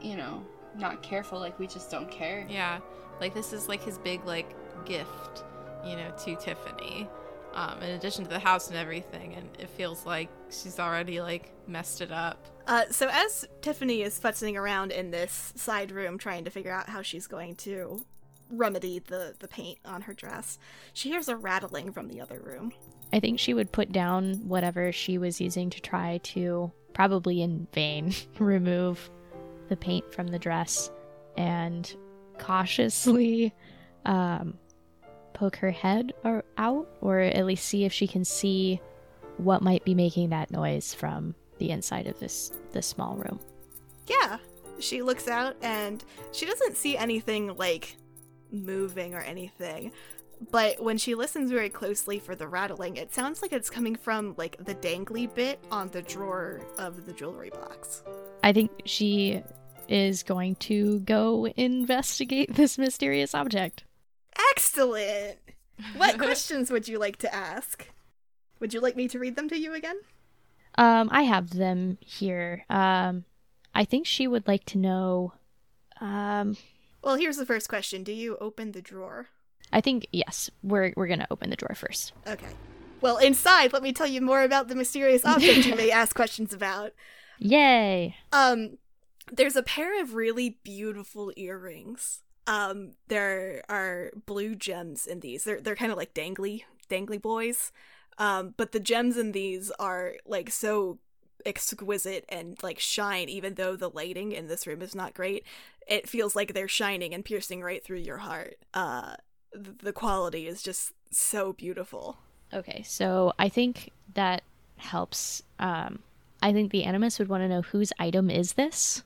you know, not careful, like we just don't care. Yeah. Like this is like his big like gift, you know, to Tiffany. Um, in addition to the house and everything, and it feels like she's already like messed it up. Uh, so as Tiffany is futzing around in this side room trying to figure out how she's going to remedy the, the paint on her dress, she hears a rattling from the other room. I think she would put down whatever she was using to try to, probably in vain, *laughs* remove the paint from the dress and cautiously um, poke her head or out, or at least see if she can see what might be making that noise from the inside of this this small room. Yeah. She looks out and she doesn't see anything like moving or anything. But when she listens very closely for the rattling, it sounds like it's coming from like the dangly bit on the drawer of the jewelry box. I think she is going to go investigate *laughs* this mysterious object. Excellent. What *laughs* questions would you like to ask? Would you like me to read them to you again? Um, I have them here. Um, I think she would like to know. Um, Well, here's the first question. Do you open the drawer? I think yes. We're we're gonna open the drawer first. Okay. Well, inside, let me tell you more about the mysterious object you may *laughs* ask questions about. Yay! Um, there's a pair of really beautiful earrings. Um, there are blue gems in these. They're they're kind of like dangly dangly boys. Um, but the gems in these are like so exquisite and like shine even though the lighting in this room is not great. It feels like they're shining and piercing right through your heart. Uh the quality is just so beautiful. Okay, so I think that helps. Um, I think the animus would want to know whose item is this,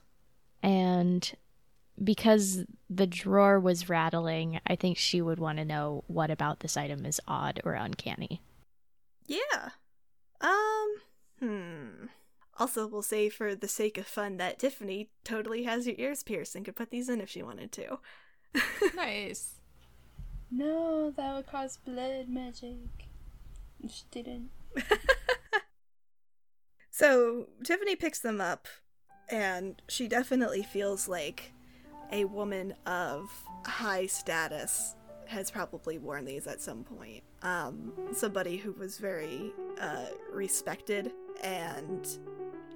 and because the drawer was rattling, I think she would want to know what about this item is odd or uncanny. Yeah. Um, hmm. Also, we'll say for the sake of fun that Tiffany totally has your ears pierced and could put these in if she wanted to. Nice. No, that would cause blood magic. She didn't. *laughs* So, Tiffany picks them up, and she definitely feels like a woman of high status has probably worn these at some point. Um, somebody who was very uh, respected and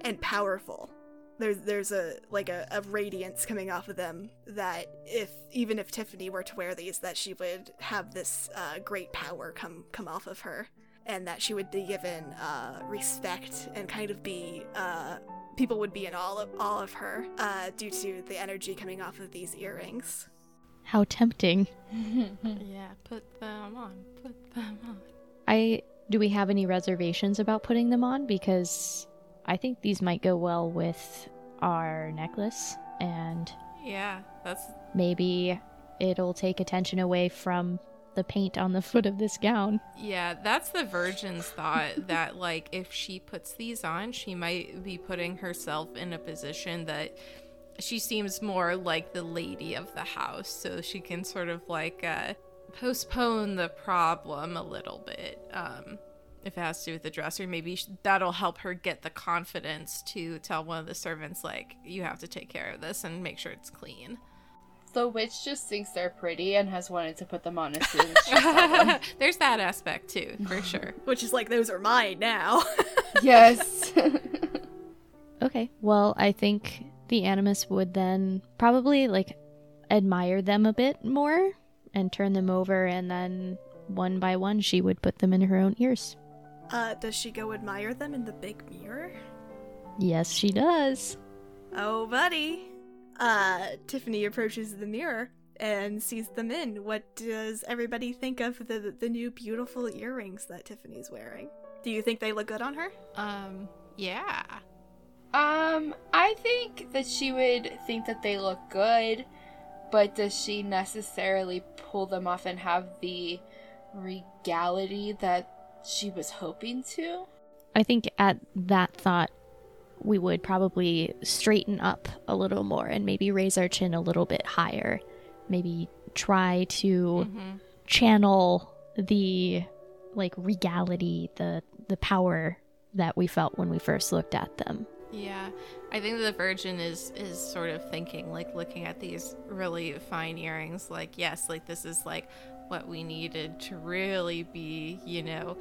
and powerful. There's there's a like a, a radiance coming off of them that if even if Tiffany were to wear these, that she would have this uh, great power come come off of her, and that she would be given uh, respect and kind of be uh, people would be in awe of, awe of her uh, due to the energy coming off of these earrings. How tempting! *laughs* Yeah, put them on. Put them on. I do we have any reservations about putting them on because I think these might go well with our necklace and Yeah, that's maybe it'll take attention away from the paint on the *laughs* foot of this gown. yeah, that's the virgin's thought *laughs* that like if she puts these on, she might be putting herself in a position that she seems more like the lady of the house, so she can sort of like uh postpone the problem a little bit. Um if it has to do with the dresser, maybe that'll help her get the confidence to tell one of the servants like you have to take care of this and make sure it's clean. The witch just thinks they're pretty and has wanted to put them on as soon as she saw them. *laughs* There's that aspect too, for *sighs* sure. Which is like those are mine now. *laughs* yes. *laughs* Okay. Well, I think the animus would then probably like admire them a bit more and turn them over and then one by one she would put them in her own ears. Uh, does she go admire them in the big mirror? Yes, she does. Oh, buddy. Uh, Tiffany approaches the mirror and sees them in. What does everybody think of the the new beautiful earrings that Tiffany's wearing? Do you think they look good on her? Um, yeah. um, I think that she would think that they look good, but does she necessarily pull them off and have the regality that she was hoping to? I think at that thought, we would probably straighten up a little more and maybe raise our chin a little bit higher. Maybe try to hmm channel the like regality, the the power that we felt when we first looked at them. Yeah. I think the virgin is is sort of thinking like looking at these really fine earrings like yes, like this is like what we needed to really be, you know,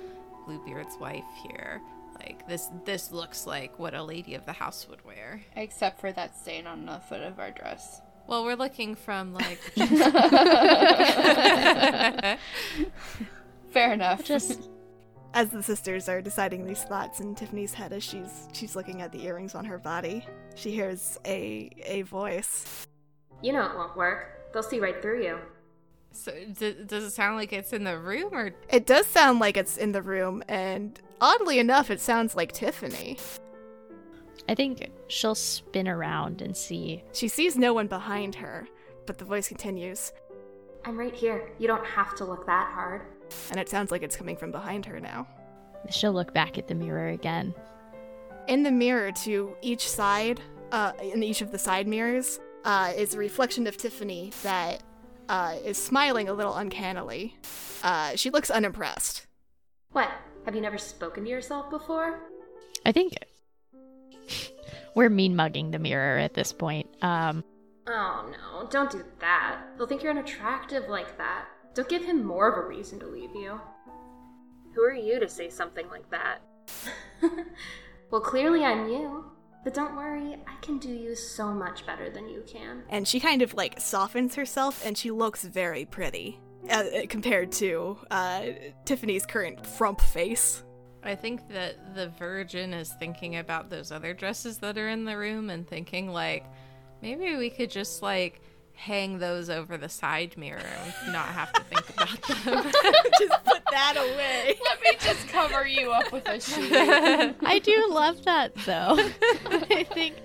Bluebeard's wife here. Like this this looks like what a lady of the house would wear. Except for that stain on the foot of our dress. Well, we're looking from like *laughs* Fair enough. Just As the sisters are deciding these thoughts in Tiffany's head as she's she's looking at the earrings on her body, she hears a a voice. You know it won't work. They'll see right through you. So d- does it sound like it's in the room or It does sound like it's in the room, and oddly enough, it sounds like Tiffany. I think she'll spin around and see. She sees no one behind her, but the voice continues, I'm right here. You don't have to look that hard. and it sounds like it's coming from behind her now. She'll look back at the mirror again. In the mirror to each side, uh, in each of the side mirrors, uh, is a reflection of Tiffany that uh, is smiling a little uncannily. Uh, she looks unimpressed. What? Have you never spoken to yourself before? I think *laughs* we're mean mugging the mirror at this point. Um, Oh no, don't do that. They'll think you're unattractive like that. Don't give him more of a reason to leave you. Who are you to say something like that? *laughs* well, clearly I'm you. But don't worry, I can do you so much better than you can. And she kind of like softens herself, and she looks very pretty uh, compared to uh, Tiffany's current frump face. I think that the virgin is thinking about those other dresses that are in the room and thinking like maybe we could just like hang those over the side mirror and not have to think about them. *laughs* Just put that away. Let me just cover you up with a sheet. *laughs* I do love that though. *laughs* I think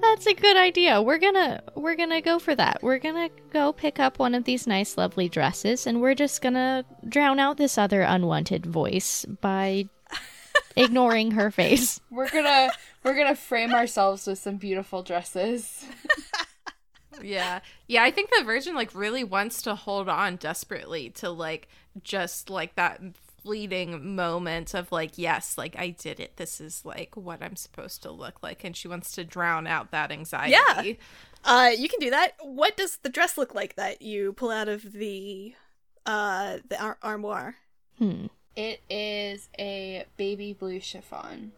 that's a good idea. We're gonna we're gonna go for that. We're gonna go pick up one of these nice, lovely dresses, and we're just gonna drown out this other unwanted voice by ignoring her face. We're gonna we're gonna frame ourselves with some beautiful dresses. Yeah. Yeah, I think the virgin like really wants to hold on desperately to like just like that fleeting moment of like yes, like I did it. This is like what I'm supposed to look like and she wants to drown out that anxiety. Yeah. Uh, you can do that. What does the dress look like that you pull out of the uh the ar- armoire? Hmm. It is a baby blue chiffon,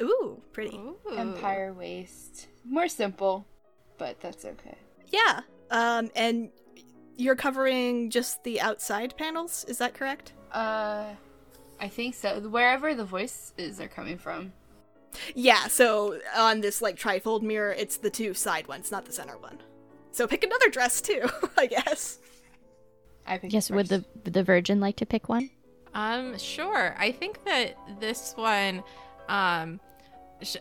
Ooh, pretty. Ooh. empire waist. More simple, but that's okay. Yeah. Um, and you're covering just the outside panels. Is that correct? Uh, I think so. Wherever the voices are coming from. Yeah. So on this like trifold mirror, it's the two side ones, not the center one. So pick another dress too, *laughs* I guess. I picked Yes, would the the virgin like to pick one? Um, sure. I think that this one, um, sh-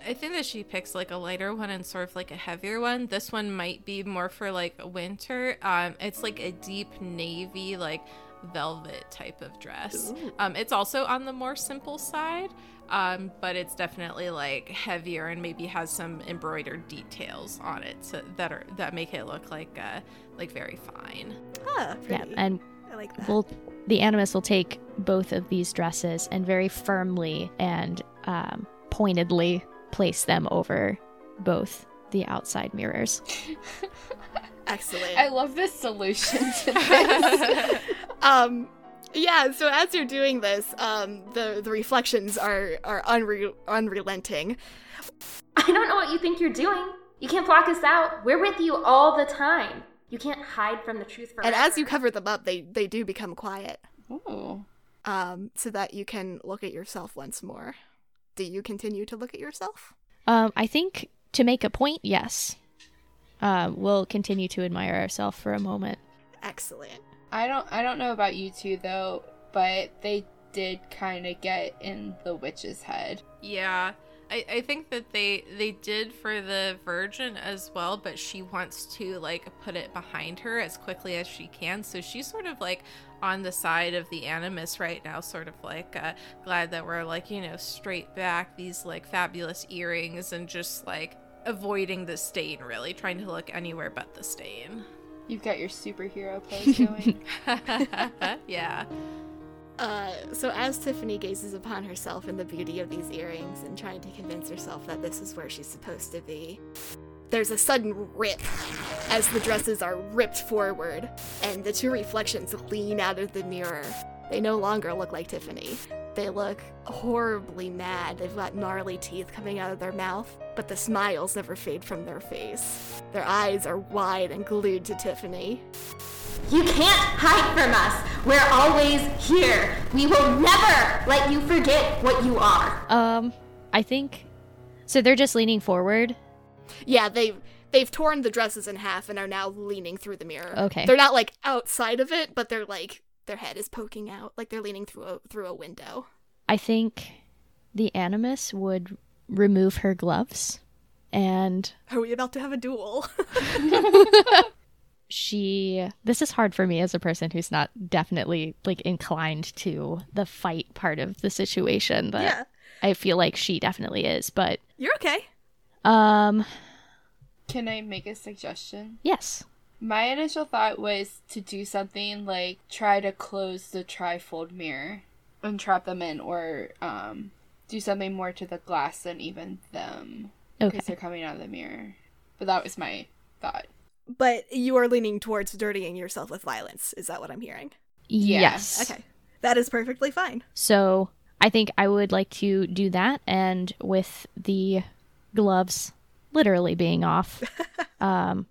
I think that she picks like a lighter one and sort of like a heavier one. This one might be more for like winter. Um, it's like a deep navy, like velvet type of dress. Um, it's also on the more simple side. Um, but it's definitely like heavier and maybe has some embroidered details on it so, that are that make it look like uh like very fine. Ah, Yeah, and I like that. we'll the animus will take both of these dresses and very firmly and um, pointedly place them over both the outside mirrors. *laughs* Excellent. I love this solution to *laughs* this. um yeah so as you're doing this um the the reflections are are unre- unrelenting I don't know what you think you're doing. You can't block us out. We're with you all the time. You can't hide from the truth forever. and as you cover them up they they do become quiet Ooh. um so that you can look at yourself once more do you continue to look at yourself Um, I think to make a point, yes. Uh, we'll continue to admire ourselves for a moment. excellent I don't I don't know about you two though, but they did kind of get in the witch's head. Yeah. I, I think that they they did for the virgin as well, but she wants to like put it behind her as quickly as she can. So she's sort of like on the side of the animus right now, sort of like uh, glad that we're like, you know, straight back these like fabulous earrings and just like avoiding the stain really, trying to look anywhere but the stain. You've got your superhero *laughs* pose going. *laughs* yeah. Uh, so as Tiffany gazes upon herself in the beauty of these earrings and trying to convince herself that this is where she's supposed to be, there's a sudden rip as the dresses are ripped forward, and the two reflections lean out of the mirror. They no longer look like Tiffany. They look horribly mad. They've got gnarly teeth coming out of their mouth, but the smiles never fade from their face. Their eyes are wide and glued to Tiffany. You can't hide from us. We're always here. We will never let you forget what you are. Um, I think so. They're just leaning forward. Yeah, they they've torn the dresses in half and are now leaning through the mirror. Okay. They're not like outside of it, but they're like their head is poking out, like they're leaning through a through a window. I think the animus would remove her gloves and Are we about to have a duel? *laughs* she this is hard for me as a person who's not definitely like inclined to the fight part of the situation but yeah. I feel like she definitely is but You're okay. Um Can I make a suggestion? yes My initial thought was to do something like try to close the trifold mirror and trap them in, or um, do something more to the glass than even them because okay they're coming out of the mirror. But that was my thought. But you are leaning towards dirtying yourself with violence. Is that what I'm hearing? Yeah. yes Okay. That is perfectly fine. So I think I would like to do that, and with the gloves literally being off, *laughs* um,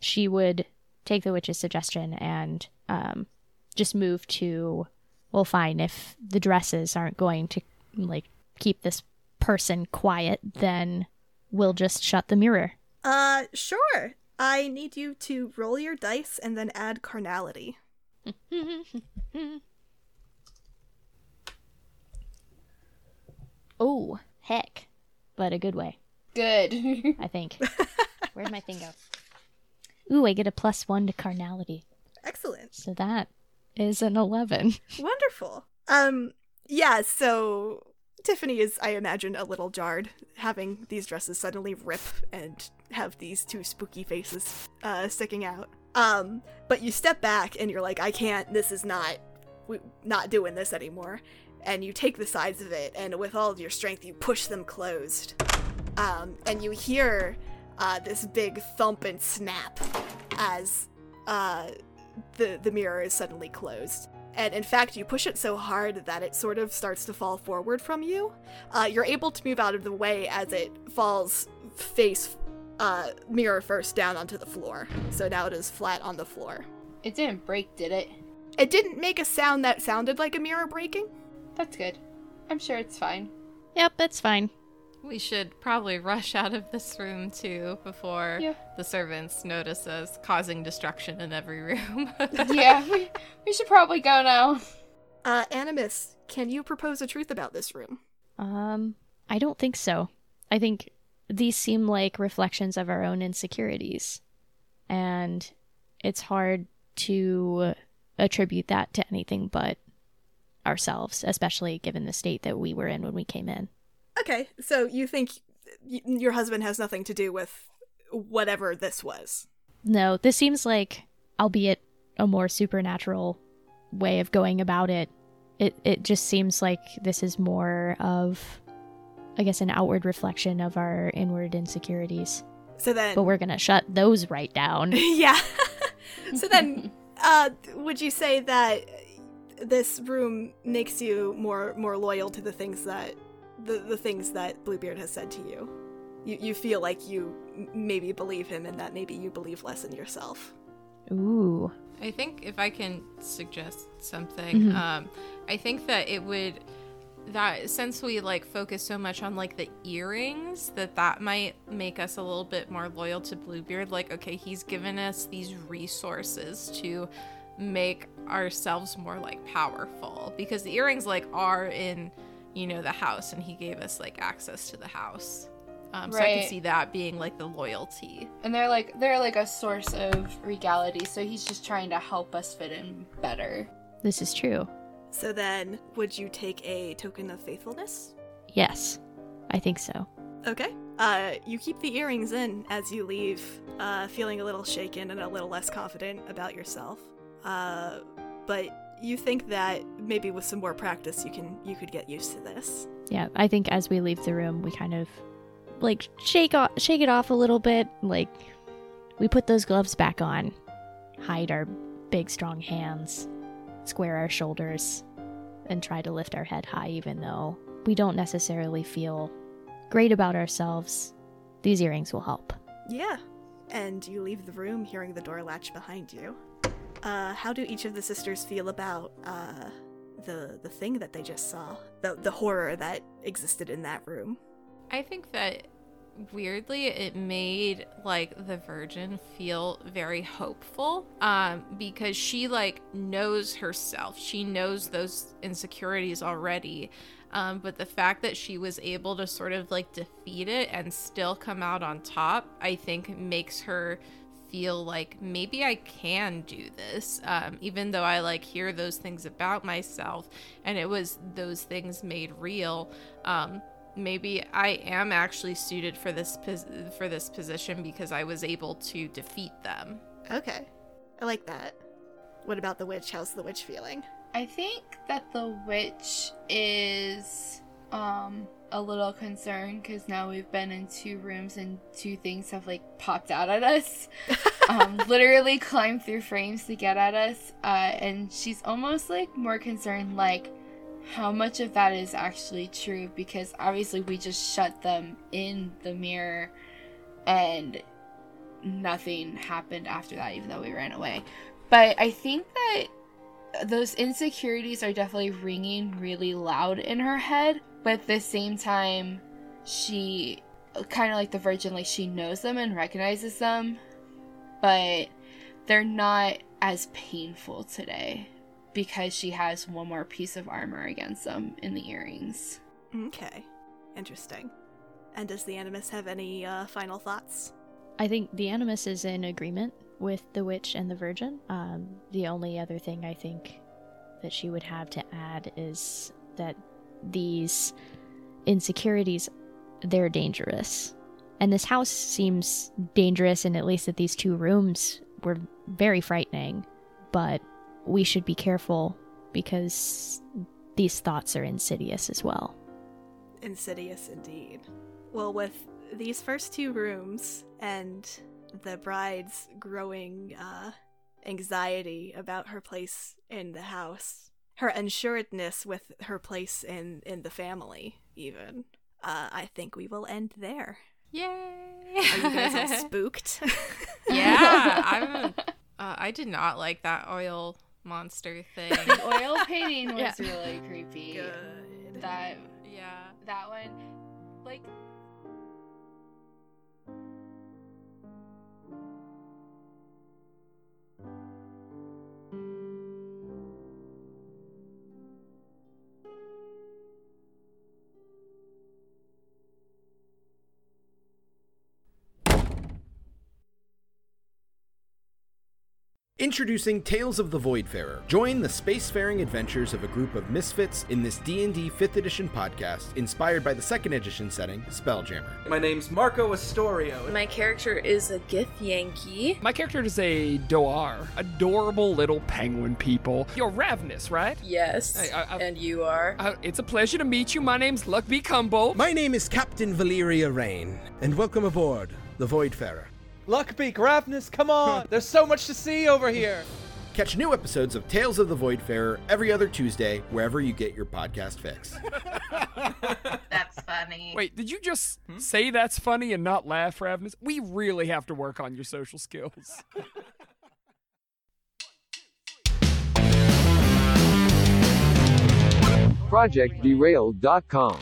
she would take the witch's suggestion and um, just move to. Well, fine. If the dresses aren't going to like keep this person quiet, then we'll just shut the mirror. Uh, sure. I need you to roll your dice and then add carnality. *laughs* oh, heck! But a good way, Good. I think. Where'd my thing go? Ooh, I get a plus one to carnality. Excellent. So that is an 11. Wonderful. Um, yeah, so Tiffany is, I imagine, a little jarred having these dresses suddenly rip and have these two spooky faces uh, sticking out. Um, but you step back and you're like, I can't, this is not, we, not doing this anymore. And you take the sides of it, and with all of your strength, you push them closed. Um, and you hear uh, this big thump and snap as uh, the the mirror is suddenly closed. And in fact, you push it so hard that it sort of starts to fall forward from you. Uh, you're able to move out of the way as it falls face uh, mirror first down onto the floor. So now it is flat on the floor. it didn't break, did it? It didn't make a sound that sounded like a mirror breaking. That's good. I'm sure it's fine. Yep, it's fine. We should probably rush out of this room too before Yeah. the servants notice us causing destruction in every room. *laughs* yeah, we, we should probably go now. Uh, Animus, can you propose a truth about this room? Um, I don't think so. I think these seem like reflections of our own insecurities. And it's hard to attribute that to anything but ourselves, especially given the state that we were in when we came in. Okay, so you think y- your husband has nothing to do with whatever this was? No, this seems like, albeit a more supernatural way of going about it, it, it just seems like this is more of, I guess, an outward reflection of our inward insecurities. So then, But we're going to shut those right down. *laughs* yeah. *laughs* so then, uh, would you say that this room makes you more more loyal to the things that the the things that Bluebeard has said to you? You you feel like you m- maybe believe him, and that maybe you believe less in yourself. Ooh. I think if I can suggest something, Mhm. um, I think that it would that since we like focus so much on like the earrings, that that might make us a little bit more loyal to Bluebeard. Like, okay, he's given us these resources to make ourselves more like powerful because the earrings like are in you know the house, and he gave us like access to the house. Um, So I can see that being like the loyalty. And they're like they're like a source of regality, so he's just trying to help us fit in better. This is true. So then, would you take a token of faithfulness? Yes. I think so. Okay. Uh, you keep the earrings in as you leave, uh, feeling a little shaken and a little less confident about yourself. Uh, but you think that maybe with some more practice, you can you could get used to this. Yeah, I think as we leave the room, we kind of like shake off, shake it off a little bit. Like we put those gloves back on, hide our big strong hands, square our shoulders, and try to lift our head high, even though we don't necessarily feel great about ourselves. These earrings will help. Yeah. And you leave the room, hearing the door latch behind you. Uh, how do each of the sisters feel about uh, the the thing that they just saw? The the horror that existed in that room. I think that weirdly it made like the virgin feel very hopeful um because she like knows herself she knows those insecurities already um but the fact that she was able to sort of like defeat it and still come out on top i think makes her feel like maybe I can do this, um, even though I like hear those things about myself, and it was those things made real. Um, maybe I am actually suited for this pos- for this position because I was able to defeat them. Okay. I like that. What about the witch? How's the witch feeling? I think that the witch is um a little concerned because now we've been in two rooms and two things have like popped out at us. *laughs* um, literally climbed through frames to get at us. Uh, and she's almost like more concerned like how much of that is actually true because obviously we just shut them in the mirror and nothing happened after that even though we ran away. But I think that those insecurities are definitely ringing really loud in her head but at the same time she kind of like the virgin like she knows them and recognizes them but they're not as painful today because she has one more piece of armor against them in the earrings Okay. Interesting. And does the Animus have any uh, final thoughts? I think the Animus is in agreement with the witch and the virgin. Um, the only other thing I think that she would have to add is that these insecurities they're dangerous. And this house seems dangerous and at least that these two rooms were very frightening, but we should be careful because these thoughts are insidious as well. Insidious indeed. Well, with these first two rooms and the bride's growing uh, anxiety about her place in the house, her unsuredness with her place in in the family, even, uh, I think we will end there. Yay! Are you guys all *laughs* spooked? yeah, I'm. *laughs* Uh, I did not like that oil monster thing. the oil painting *laughs* was Yeah. really creepy Good. that yeah. that one like Introducing Tales of the Voidfarer. Join the spacefaring adventures of a group of misfits in this D&D 5th edition podcast inspired by the 2nd edition setting, Spelljammer. My name's Marco Astorio. My character is a Gith Yankee. My character is a Dohwar, adorable little penguin people. You're ravenous, right? Yes. Hey, I- I- and you are. Uh, it's a pleasure to meet you. My name's Luckby Cumbo. My name is Captain Valeria Rain, and welcome aboard the Voidfarer. Luckbeak, Ravnus, come on! *laughs* There's so much to see over here! Catch new episodes of Tales of the Voidfarer every other Tuesday wherever you get your podcast fix. *laughs* That's funny. Wait, did you just hmm? say that's funny and not laugh, Ravenous? We really have to work on your social skills. *laughs* ProjectDerailed.com.